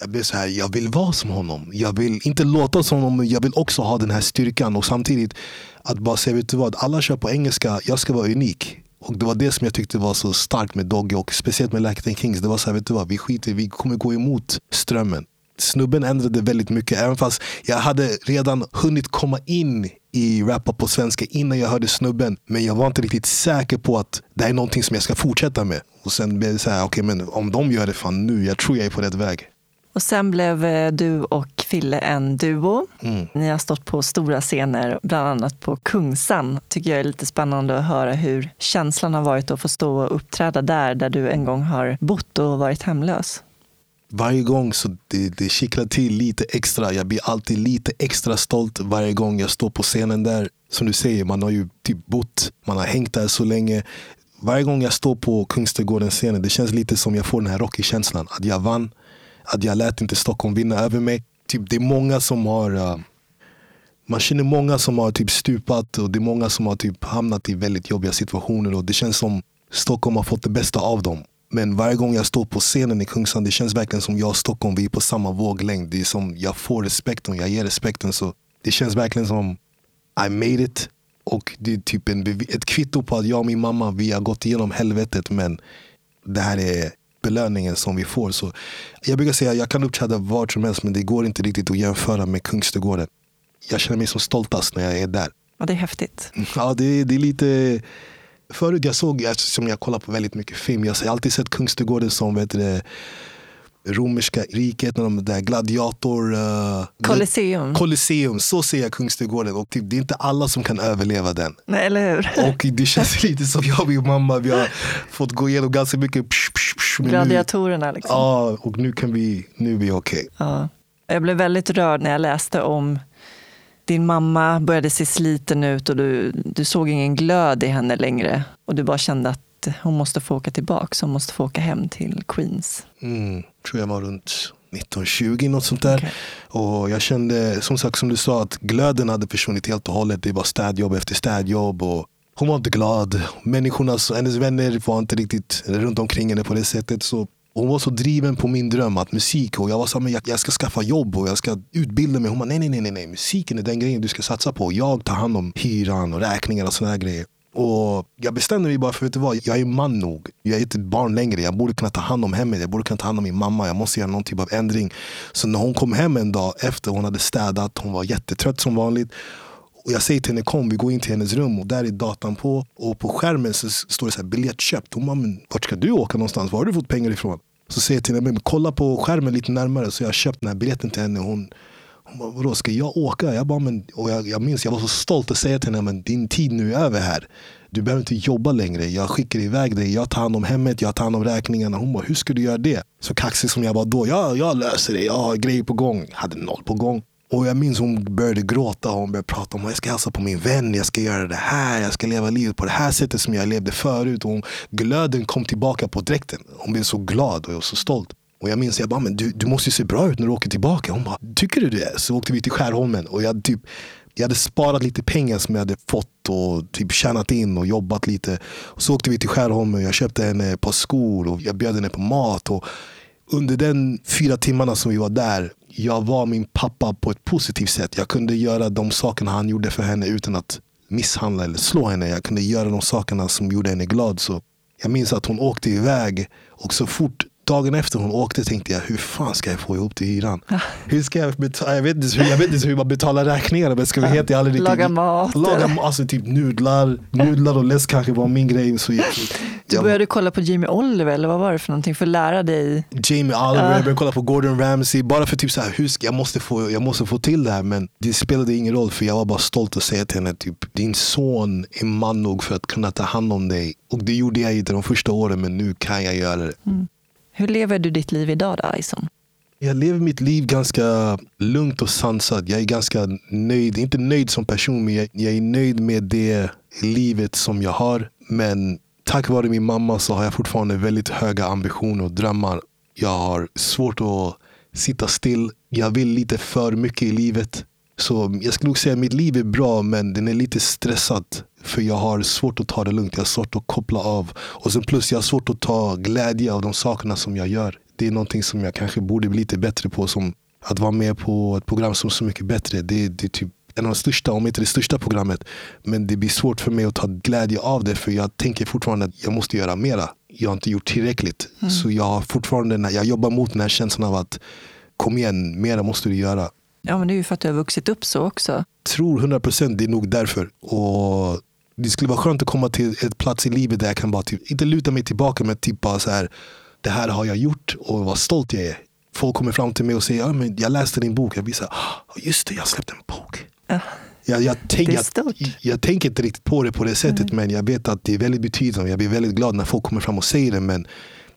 jag blev så här, jag vill vara som honom. Jag vill inte låta som honom, men jag vill också ha den här styrkan. Och samtidigt att bara säga, vet du vad, alla kör på engelska, jag ska vara unik. Och det var det som jag tyckte var så starkt med Dogge och speciellt med Lackton Kings. Det var så här, vet du vad, vi skiter vi kommer gå emot strömmen. Snubben ändrade väldigt mycket, även fast jag hade redan hunnit komma in i rappa på svenska innan jag hörde snubben. Men jag var inte riktigt säker på att det här är någonting som jag ska fortsätta med. Och sen blev det så här, okej okay, men om de gör det fan nu, jag tror jag är på rätt väg. Och sen blev eh, du och Fille en duo. Mm. Ni har stått på stora scener, bland annat på Kungsan. tycker jag är lite spännande att höra hur känslan har varit att få stå och uppträda där, där du en gång har bott och varit hemlös. Varje gång så det, det kittlar till lite extra. Jag blir alltid lite extra stolt varje gång jag står på scenen där. Som du säger, man har ju typ bott, man har hängt där så länge. Varje gång jag står på Kungsträdgårdens scenen, det känns lite som jag får den här Rocky-känslan. Att jag vann, att jag lät inte Stockholm vinna över mig. Typ, det är många som har uh, man känner många som har typ stupat och det är många som har typ hamnat i väldigt jobbiga situationer. Och Det känns som Stockholm har fått det bästa av dem. Men varje gång jag står på scenen i Kungsan, det känns verkligen som jag och Stockholm, vi är på samma våglängd. Det är som jag får respekten, jag ger respekten. Så det känns verkligen som I made it. Och det är typ en, ett kvitto på att jag och min mamma, vi har gått igenom helvetet men det här är belöningen som vi får. Så jag brukar säga att jag kan uppträda vart som helst men det går inte riktigt att jämföra med Kungsträdgården. Jag känner mig som stoltast när jag är där. Ja, det är häftigt. Ja, det, det är lite Förut jag såg, eftersom jag kollar på väldigt mycket film, jag har alltid sett Kungsträdgården som vet du, romerska riket, när de där gladiator... Uh, Colosseum. Colosseum, så ser jag Kungsträdgården. Och typ, det är inte alla som kan överleva den. Nej, eller hur? Och det känns lite som jag och min mamma, vi har fått gå igenom ganska mycket psh, psh, psh, Gladiatorerna liksom. Ja, och nu, kan vi, nu är vi okej. Okay. Ja. Jag blev väldigt rörd när jag läste om din mamma började se sliten ut och du, du såg ingen glöd i henne längre. Och du bara kände att hon måste få åka tillbaka, hon måste få åka hem till Queens. Mm, tror jag var runt 1920, något sånt där. Okay. Och jag kände, som sagt som du sa, att glöden hade försvunnit helt och hållet. Det var städjobb efter städjobb. Och hon var inte glad. Människorna, hennes vänner var inte riktigt runt omkring henne på det sättet. Så hon var så driven på min dröm att musik och jag var så här, jag, jag ska skaffa jobb och jag ska utbilda mig. Hon bara nej, nej, nej, nej, musiken är den grejen du ska satsa på. Jag tar hand om hyran och räkningar och sådana grejer. Och jag bestämde mig bara för, vet du vad, jag är man nog. Jag är inte barn längre. Jag borde kunna ta hand om hemmet. Jag borde kunna ta hand om min mamma. Jag måste göra någon typ av ändring. Så när hon kom hem en dag efter hon hade städat, hon var jättetrött som vanligt. Och jag säger till henne, kom vi går in till hennes rum och där är datan på. Och på skärmen så står det så här, biljett köpt. Hon bara, men vart ska du åka någonstans? Var har du fått pengar ifrån? Så säger jag till henne, kolla på skärmen lite närmare. Så jag har köpt den här biljetten till henne. Hon, hon bara, vadå ska jag åka? Jag, bara, men, och jag, jag minns, jag var så stolt att säga till henne, men din tid nu är över här. Du behöver inte jobba längre. Jag skickar iväg dig. Jag tar hand om hemmet, jag tar hand om räkningarna. Hon bara, hur ska du göra det? Så kaxig som jag var då, ja, jag löser det. Jag har grejer på gång. Jag hade noll på gång. Och jag minns hon började gråta och hon började prata om att jag ska hälsa på min vän, jag ska göra det här, jag ska leva livet på det här sättet som jag levde förut. Och hon, glöden kom tillbaka på dräkten. Hon blev så glad och jag var så stolt. Och jag minns, jag bara, men du, du måste se bra ut när du åker tillbaka. Hon bara, tycker du det? Så åkte vi till Skärholmen och jag, typ, jag hade sparat lite pengar som jag hade fått och typ tjänat in och jobbat lite. Och så åkte vi till Skärholmen och jag köpte henne ett par skor och jag bjöd henne på mat. Och under den fyra timmarna som vi var där jag var min pappa på ett positivt sätt. Jag kunde göra de sakerna han gjorde för henne utan att misshandla eller slå henne. Jag kunde göra de sakerna som gjorde henne glad. Så jag minns att hon åkte iväg och så fort dagen efter hon åkte tänkte jag, hur fan ska jag få ihop till hyran? Hur ska jag betala? Jag vet inte hur, jag vet inte hur man betalar räkningar. Men ska vi helt ärligt, riktigt- Laga mat. Laga, alltså typ nudlar, nudlar och läsk kanske var min grej. Så jag, Du jag, började kolla på Jamie Oliver eller vad var det för någonting för att lära dig? Jamie Oliver, jag började kolla på Gordon Ramsay. Bara för typ så här, hur ska, jag, måste få, jag måste få till det här. Men det spelade ingen roll för jag var bara stolt att säga till henne typ, din son är man nog för att kunna ta hand om dig. Och det gjorde jag inte de första åren men nu kan jag göra det. Hur lever du ditt liv idag då, Ison? Jag lever mitt liv ganska lugnt och sansat. Jag är ganska nöjd. Inte nöjd som person, men jag, jag är nöjd med det livet som jag har. Men tack vare min mamma så har jag fortfarande väldigt höga ambitioner och drömmar. Jag har svårt att sitta still. Jag vill lite för mycket i livet. Så jag skulle nog säga att mitt liv är bra, men den är lite stressad. För jag har svårt att ta det lugnt. Jag har svårt att koppla av. Och sen plus jag har svårt att ta glädje av de sakerna som jag gör. Det är någonting som jag kanske borde bli lite bättre på. Som att vara med på ett program som är så mycket bättre. Det, det är typ en av de största, om inte det största programmet. Men det blir svårt för mig att ta glädje av det. För jag tänker fortfarande att jag måste göra mera. Jag har inte gjort tillräckligt. Så jag har fortfarande, jag jobbar mot den här känslan av att kom igen, mera måste du göra. Ja, men det är ju för att du har vuxit upp så också. tror 100% det är nog därför. Och det skulle vara skönt att komma till ett plats i livet där jag kan bara, typ, inte luta mig tillbaka men typ bara så här. Det här har jag gjort och vad stolt jag är. Folk kommer fram till mig och säger, ja, men jag läste din bok. Jag blir så här, "Ah, just det, jag har släppt en bok. Ja. Jag, jag, tänk, jag, jag tänker inte riktigt på det på det sättet men jag vet att det är väldigt betydande. Jag blir väldigt glad när folk kommer fram och säger det men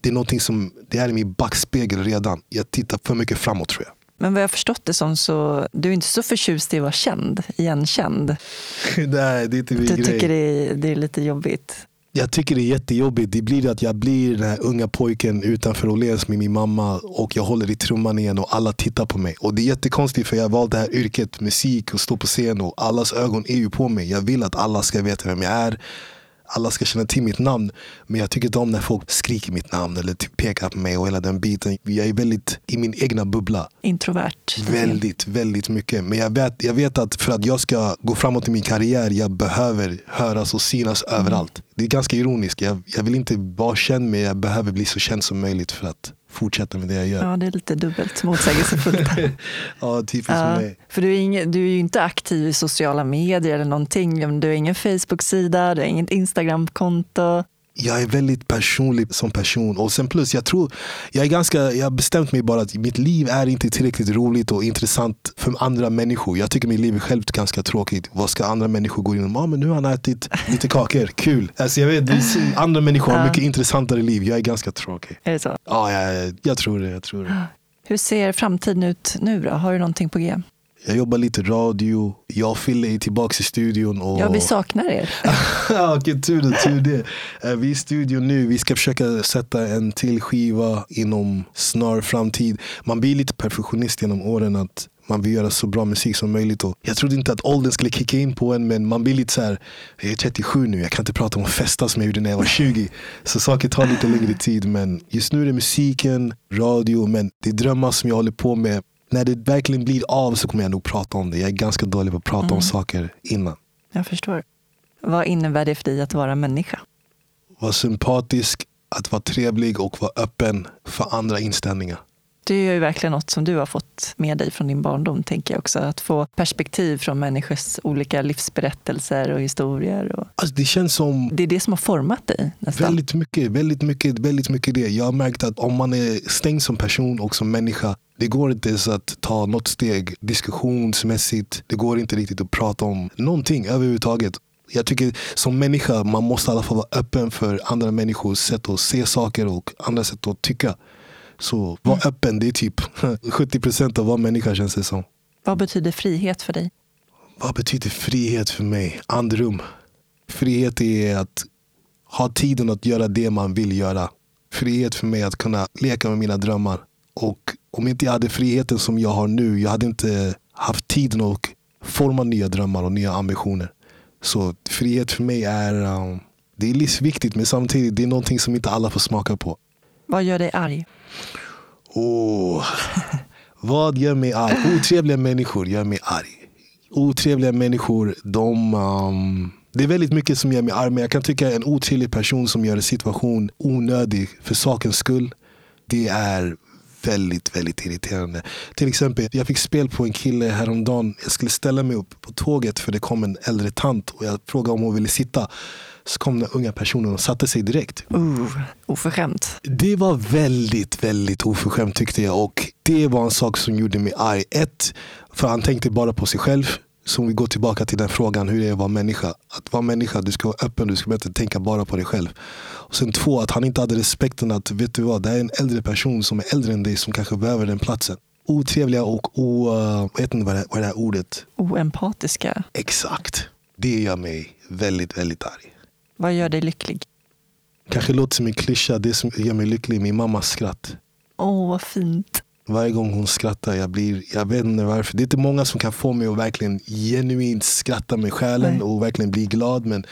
det är någonting som, det är i min backspegel redan. Jag tittar för mycket framåt tror jag. Men vad jag förstått det som så, du är inte så förtjust i att vara känd, igenkänd. Nej, det är inte min Du grej. tycker det är, det är lite jobbigt. Jag tycker det är jättejobbigt. Det blir att jag blir den här unga pojken utanför Åhléns med min mamma och jag håller i trumman igen och alla tittar på mig. Och det är jättekonstigt för jag har valt det här yrket, musik och stå på scen och allas ögon är ju på mig. Jag vill att alla ska veta vem jag är. Alla ska känna till mitt namn. Men jag tycker inte om när folk skriker mitt namn eller typ pekar på mig och hela den biten. Jag är väldigt i min egna bubbla. Introvert. Väldigt, väldigt mycket. Men jag vet, jag vet att för att jag ska gå framåt i min karriär, jag behöver höras och synas överallt. Det är ganska ironiskt. Jag, jag vill inte vara känd, men jag behöver bli så känd som möjligt för att fortsätta med det jag gör. Ja, det är lite dubbelt motsägelsefullt. Ja, typiskt Ja, för mig. för du är, ingen, du är ju inte aktiv i sociala medier eller någonting. Du har ingen Facebook-sida, du har inget Instagram-konto. Jag är väldigt personlig som person. Och sen plus, jag tror, jag är ganska, jag har bestämt mig bara att mitt liv är inte tillräckligt roligt och intressant för andra människor. Jag tycker mitt liv är självt ganska tråkigt. Vad ska andra människor gå in och, ah, men nu har han ätit lite kakor, kul. Alltså jag vet, andra människor har mycket intressantare liv. Jag är ganska tråkig. Är det så? Ja, jag, jag tror det. Jag tror det. Hur ser framtiden ut nu då? Har du någonting på G? Jag jobbar lite radio. Jag och Fille är tillbaka i studion. Och... Ja, vi saknar er. Okej, tur det, tur det. Eh, Vi är i studion nu. Vi ska försöka sätta en till skiva inom snar framtid. Man blir lite perfektionist genom åren. att man vill göra så bra musik som möjligt. Och jag trodde inte att åldern skulle kicka in på en men man blir lite så här. Jag är 37 nu, jag kan inte prata om att festa som jag gjorde när jag var 20. Så saker tar lite längre tid. Men just nu är det musiken, radio, men det är drömmar som jag håller på med. När det verkligen blir av så kommer jag nog prata om det. Jag är ganska dålig på att prata om saker innan. Jag förstår. Vad innebär det för dig att vara människa? vara sympatisk, att vara trevlig och vara öppen för andra inställningar. Det är ju verkligen något som du har fått med dig från din barndom, tänker jag också. Att få perspektiv från människors olika livsberättelser och historier. Och Alltså det känns som det är det som har format dig nästan. väldigt mycket, väldigt mycket, väldigt mycket det. Jag har märkt att om man är stängd som person och som människa, det går inte ens att ta något steg diskussionsmässigt. Det går inte riktigt att prata om någonting överhuvudtaget. Jag tycker som människa, man måste i alla fall vara öppen för andra människors sätt att se saker och andra sätt att tycka. Så var öppen, det är typ 70 procent av vad människa känns det som. Vad betyder frihet för dig? Vad betyder frihet för mig? Andrum. Frihet är att ha tiden att göra det man vill göra. Frihet för mig att kunna leka med mina drömmar. Och om inte jag hade friheten som jag har nu, jag hade inte haft tiden att forma nya drömmar och nya ambitioner. Så frihet för mig är, um, det är livsviktigt men samtidigt det är någonting som inte alla får smaka på. Vad gör dig arg? Oh. vad gör mig arg? Otrevliga människor gör mig arg. Otrevliga människor, de... Um, det är väldigt mycket som gör mig arg, men jag kan tycka en otrevlig person som gör en situation onödig för sakens skull. det är väldigt, väldigt irriterande. Till exempel, jag fick spel på en kille häromdagen. Jag skulle ställa mig upp på tåget för det kom en äldre tant och jag frågade om hon ville sitta. Så kom den unga personen och satte sig direkt. Uh, oförskämt. Det var väldigt, väldigt oförskämt tyckte jag. Och det var en sak som gjorde mig arg. Ett, för han tänkte bara på sig själv. Så om vi går tillbaka till den frågan hur det är att vara människa. Att vara människa, du ska vara öppen, du ska inte tänka bara på dig själv. Och sen två, att han inte hade respekten att, vet du vad, det är en äldre person som är äldre än dig som kanske behöver den platsen. Otrevliga och o... Uh, vet inte vad det, vad det här ordet? Oempatiska. Exakt. Det gör mig väldigt, väldigt arg. Vad gör dig lycklig? Kanske låter som en klyscha, det som gör mig lycklig är min mammas skratt. Åh, oh, vad fint. Varje gång hon skrattar, jag blir, jag vet inte varför. Det är inte många som kan få mig att verkligen genuint skratta med själen Nej. och verkligen bli glad. Men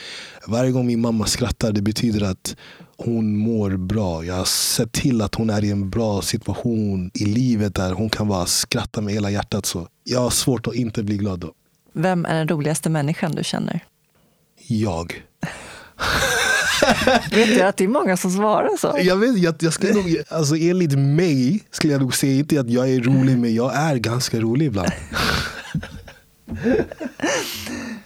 varje gång min mamma skrattar, det betyder att hon mår bra. Jag har sett till att hon är i en bra situation i livet där hon kan bara skratta med hela hjärtat. Så jag har svårt att inte bli glad då. Vem är den roligaste människan du känner? Jag. vet du att det är många som svarar så? Jag vet, jag, jag skulle nog, alltså enligt mig skulle jag nog säga inte att jag är rolig, men jag är ganska rolig ibland.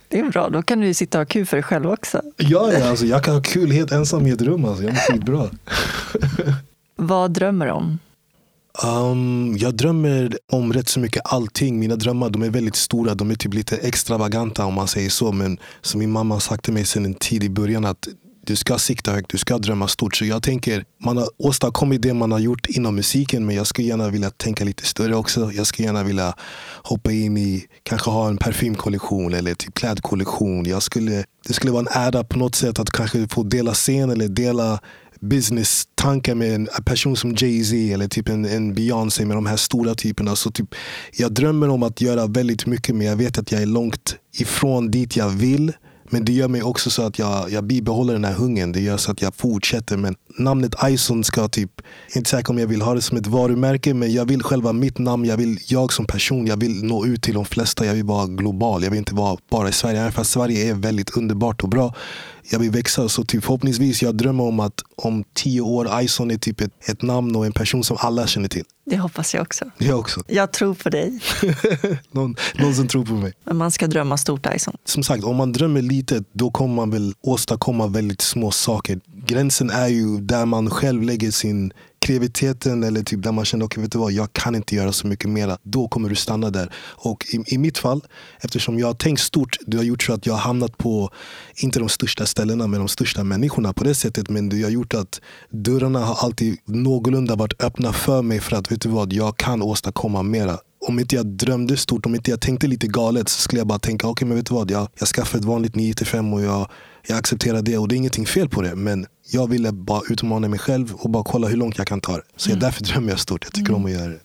Det är bra, då kan du sitta och ha kul för dig själv också. Ja, ja alltså, jag kan ha kul helt ensam i ett rum. Alltså. Jag mår skitbra. Vad drömmer du om? Um, jag drömmer om rätt så mycket allting. Mina drömmar de är väldigt stora. De är typ lite extravaganta om man säger så. Men som min mamma har sagt till mig sedan en tid i början att du ska sikta högt, du ska drömma stort. Så jag tänker, man har åstadkommit det man har gjort inom musiken men jag skulle gärna vilja tänka lite större också. Jag skulle gärna vilja hoppa in i, kanske ha en parfymkollektion eller typ klädkollektion. Jag skulle, det skulle vara en ära på något sätt att kanske få dela scen eller dela business-tankar med en person som Jay-Z eller typ en, en Beyoncé med de här stora typerna. Så typ, jag drömmer om att göra väldigt mycket men jag vet att jag är långt ifrån dit jag vill. Men det gör mig också så att jag, jag bibehåller den här hungern. Det gör så att jag fortsätter. Men namnet Ison ska typ, inte säkert om jag vill ha det som ett varumärke, men jag vill själva mitt namn, jag vill jag som person, jag vill nå ut till de flesta. Jag vill vara global. Jag vill inte vara bara i Sverige. Även fast Sverige är väldigt underbart och bra jag vill växa. Så typ förhoppningsvis, jag drömmer om att om tio år Ison är typ ett, ett namn och en person som alla känner till. Det hoppas jag också. Jag också. Jag tror på dig. någon, någon som tror på mig. Men man ska drömma stort Ison. Som sagt, om man drömmer litet då kommer man väl åstadkomma väldigt små saker. Gränsen är ju där man själv lägger sin kreativiteten eller typ där man känner okay, vet du vad, jag kan inte göra så mycket mer. Då kommer du stanna där. Och i, i mitt fall, eftersom jag har tänkt stort, det har gjort så att jag har hamnat på, inte de största ställena, men de största människorna på det sättet. Men det har gjort att dörrarna har alltid någorlunda varit öppna för mig för att vet du vad, jag kan åstadkomma mera om inte jag drömde stort, om inte jag tänkte lite galet så skulle jag bara tänka, okej okay, men vet du vad, jag, jag skaffar ett vanligt 9-5 och jag, jag accepterar det och det är ingenting fel på det. Men jag ville bara utmana mig själv och bara kolla hur långt jag kan ta det. Så mm. därför drömmer jag stort. Jag tycker mm. om att göra det.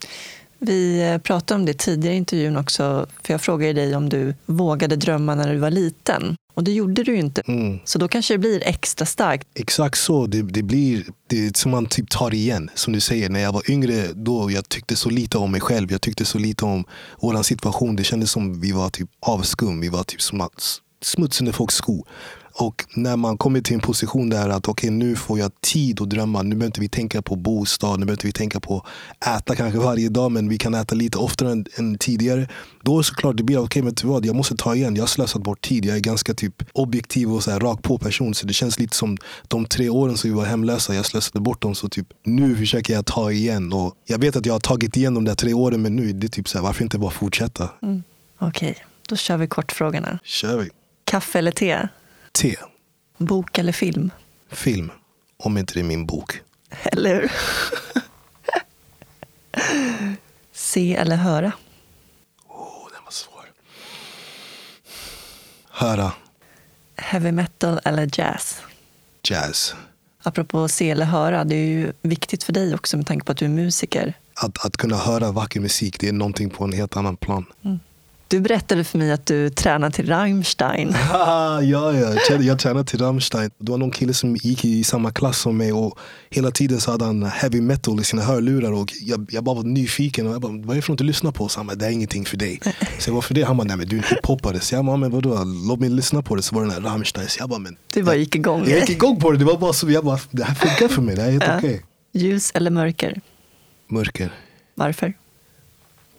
Vi eh, pratade om det tidigare i intervjun också, för jag frågade dig om du vågade drömma när du var liten. Och det gjorde du ju inte. Mm. Så då kanske det blir extra starkt. Exakt så. Det, det blir det som man typ tar igen. Som du säger, när jag var yngre då jag tyckte så lite om mig själv. Jag tyckte så lite om vår situation. Det kändes som vi var typ avskum. Vi var typ som smuts under folks skor. Och när man kommer till en position där att okay, nu får jag tid att drömma. Nu behöver inte vi tänka på bostad, nu behöver inte vi tänka på äta kanske varje dag men vi kan äta lite oftare än, än tidigare. Då är såklart det blir okej, okay, men vad, jag måste ta igen. Jag har slösat bort tid. Jag är ganska typ objektiv och så här, rak på person. Så det känns lite som de tre åren som vi var hemlösa, jag slösade bort dem. Så typ nu försöker jag ta igen. Och jag vet att jag har tagit igen de där tre åren men nu är det typ så här, varför inte bara fortsätta? Mm. Okej, okay. då kör vi kortfrågorna. Kör vi. Kaffe eller te? Te. Bok eller film? Film. Om inte det är min bok. Eller hur? Se eller höra? Oh, den var svår. Höra. Heavy metal eller jazz? Jazz. Apropå se eller höra, det är ju viktigt för dig också med tanke på att du är musiker. Att, att kunna höra vacker musik, det är någonting på en helt annan plan. Mm. Du berättade för mig att du tränar till Rammstein. ja, ja, jag tränar till Rammstein. Det var någon kille som gick i samma klass som mig och hela tiden så hade han heavy metal i sina hörlurar och jag, jag bara var nyfiken. Och jag bara, vad är det för något du lyssnar på? Så han bara, det är ingenting för dig. Så jag bara, för det? Han bara, nej men du är en hiphoppare. Så jag bara, men vadå, låt mig lyssna på det. Så var det den här Rammstein. Så jag bara, men. Du bara gick igång? Jag gick igång på det. Det var bara så, jag bara, det här funkar för mig. Det här är helt ja. okej. Okay. Ljus eller mörker? Mörker. Varför?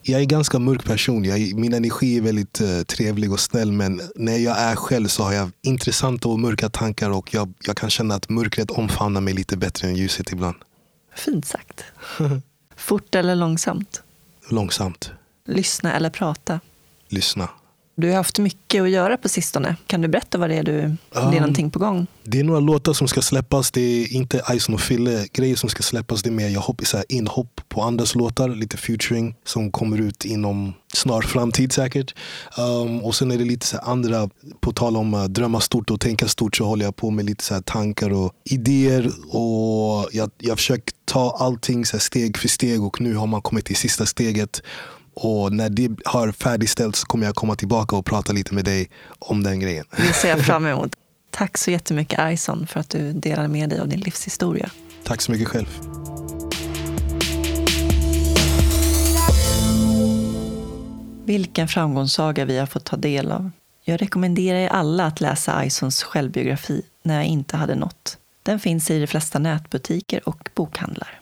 Jag är ganska mörk person. Jag, min energi är väldigt uh, trevlig och snäll. Men när jag är själv så har jag intressanta och mörka tankar. Och jag, jag kan känna att mörkret omfamnar mig lite bättre än ljuset ibland. Fint sagt. Fort eller långsamt? Långsamt. Lyssna eller prata? Lyssna. Du har haft mycket att göra på sistone. Kan du berätta vad det är du, um, det är någonting på gång? Det är några låtar som ska släppas. Det är inte Ison och Fille grejer som ska släppas. Det är mer jag hopp, så här, inhopp på andras låtar. Lite featuring som kommer ut inom snar framtid säkert. Um, och sen är det lite så andra, på tal om uh, drömma stort och tänka stort så håller jag på med lite så tankar och idéer. Och jag, jag försöker ta allting så steg för steg och nu har man kommit till sista steget. Och när det har färdigställts kommer jag komma tillbaka och prata lite med dig om den grejen. Det ser jag fram emot. Tack så jättemycket Ison för att du delade med dig av din livshistoria. Tack så mycket själv. Vilken framgångssaga vi har fått ta del av. Jag rekommenderar er alla att läsa Isons självbiografi När jag inte hade nått. Den finns i de flesta nätbutiker och bokhandlar.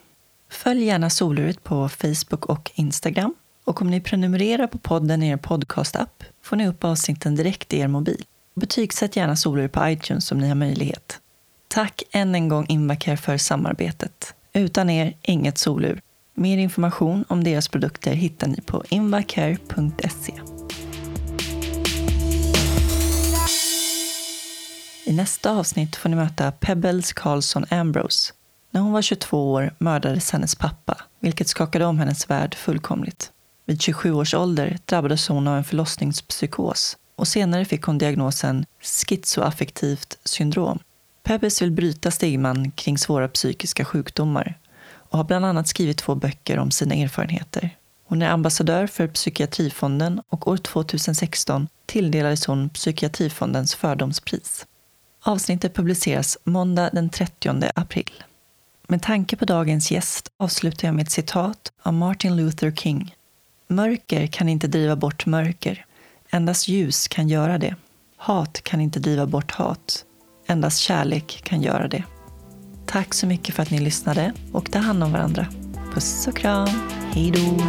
Följ gärna Soluret på Facebook och Instagram och om ni prenumererar på podden i er podcastapp får ni upp avsnitten direkt i er mobil. Betygsätt gärna Solur på iTunes om ni har möjlighet. Tack än en gång Invacare för samarbetet. Utan er, inget Solur. Mer information om deras produkter hittar ni på invacare.se. I nästa avsnitt får ni möta Pebbles Carlson Ambrose. När hon var 22 år mördades hennes pappa, vilket skakade om hennes värld fullkomligt. Vid 27 års ålder drabbades hon av en förlossningspsykos och senare fick hon diagnosen schizoaffektivt syndrom. Pebbes vill bryta stigman kring svåra psykiska sjukdomar och har bland annat skrivit två böcker om sina erfarenheter. Hon är ambassadör för Psykiatrifonden och år 2016 tilldelades hon Psykiatrifondens fördomspris. Avsnittet publiceras måndag den 30 april. Med tanke på dagens gäst avslutar jag med ett citat av Martin Luther King Mörker kan inte driva bort mörker. Endast ljus kan göra det. Hat kan inte driva bort hat. Endast kärlek kan göra det. Tack så mycket för att ni lyssnade och ta hand om varandra. Puss och kram. Hej då!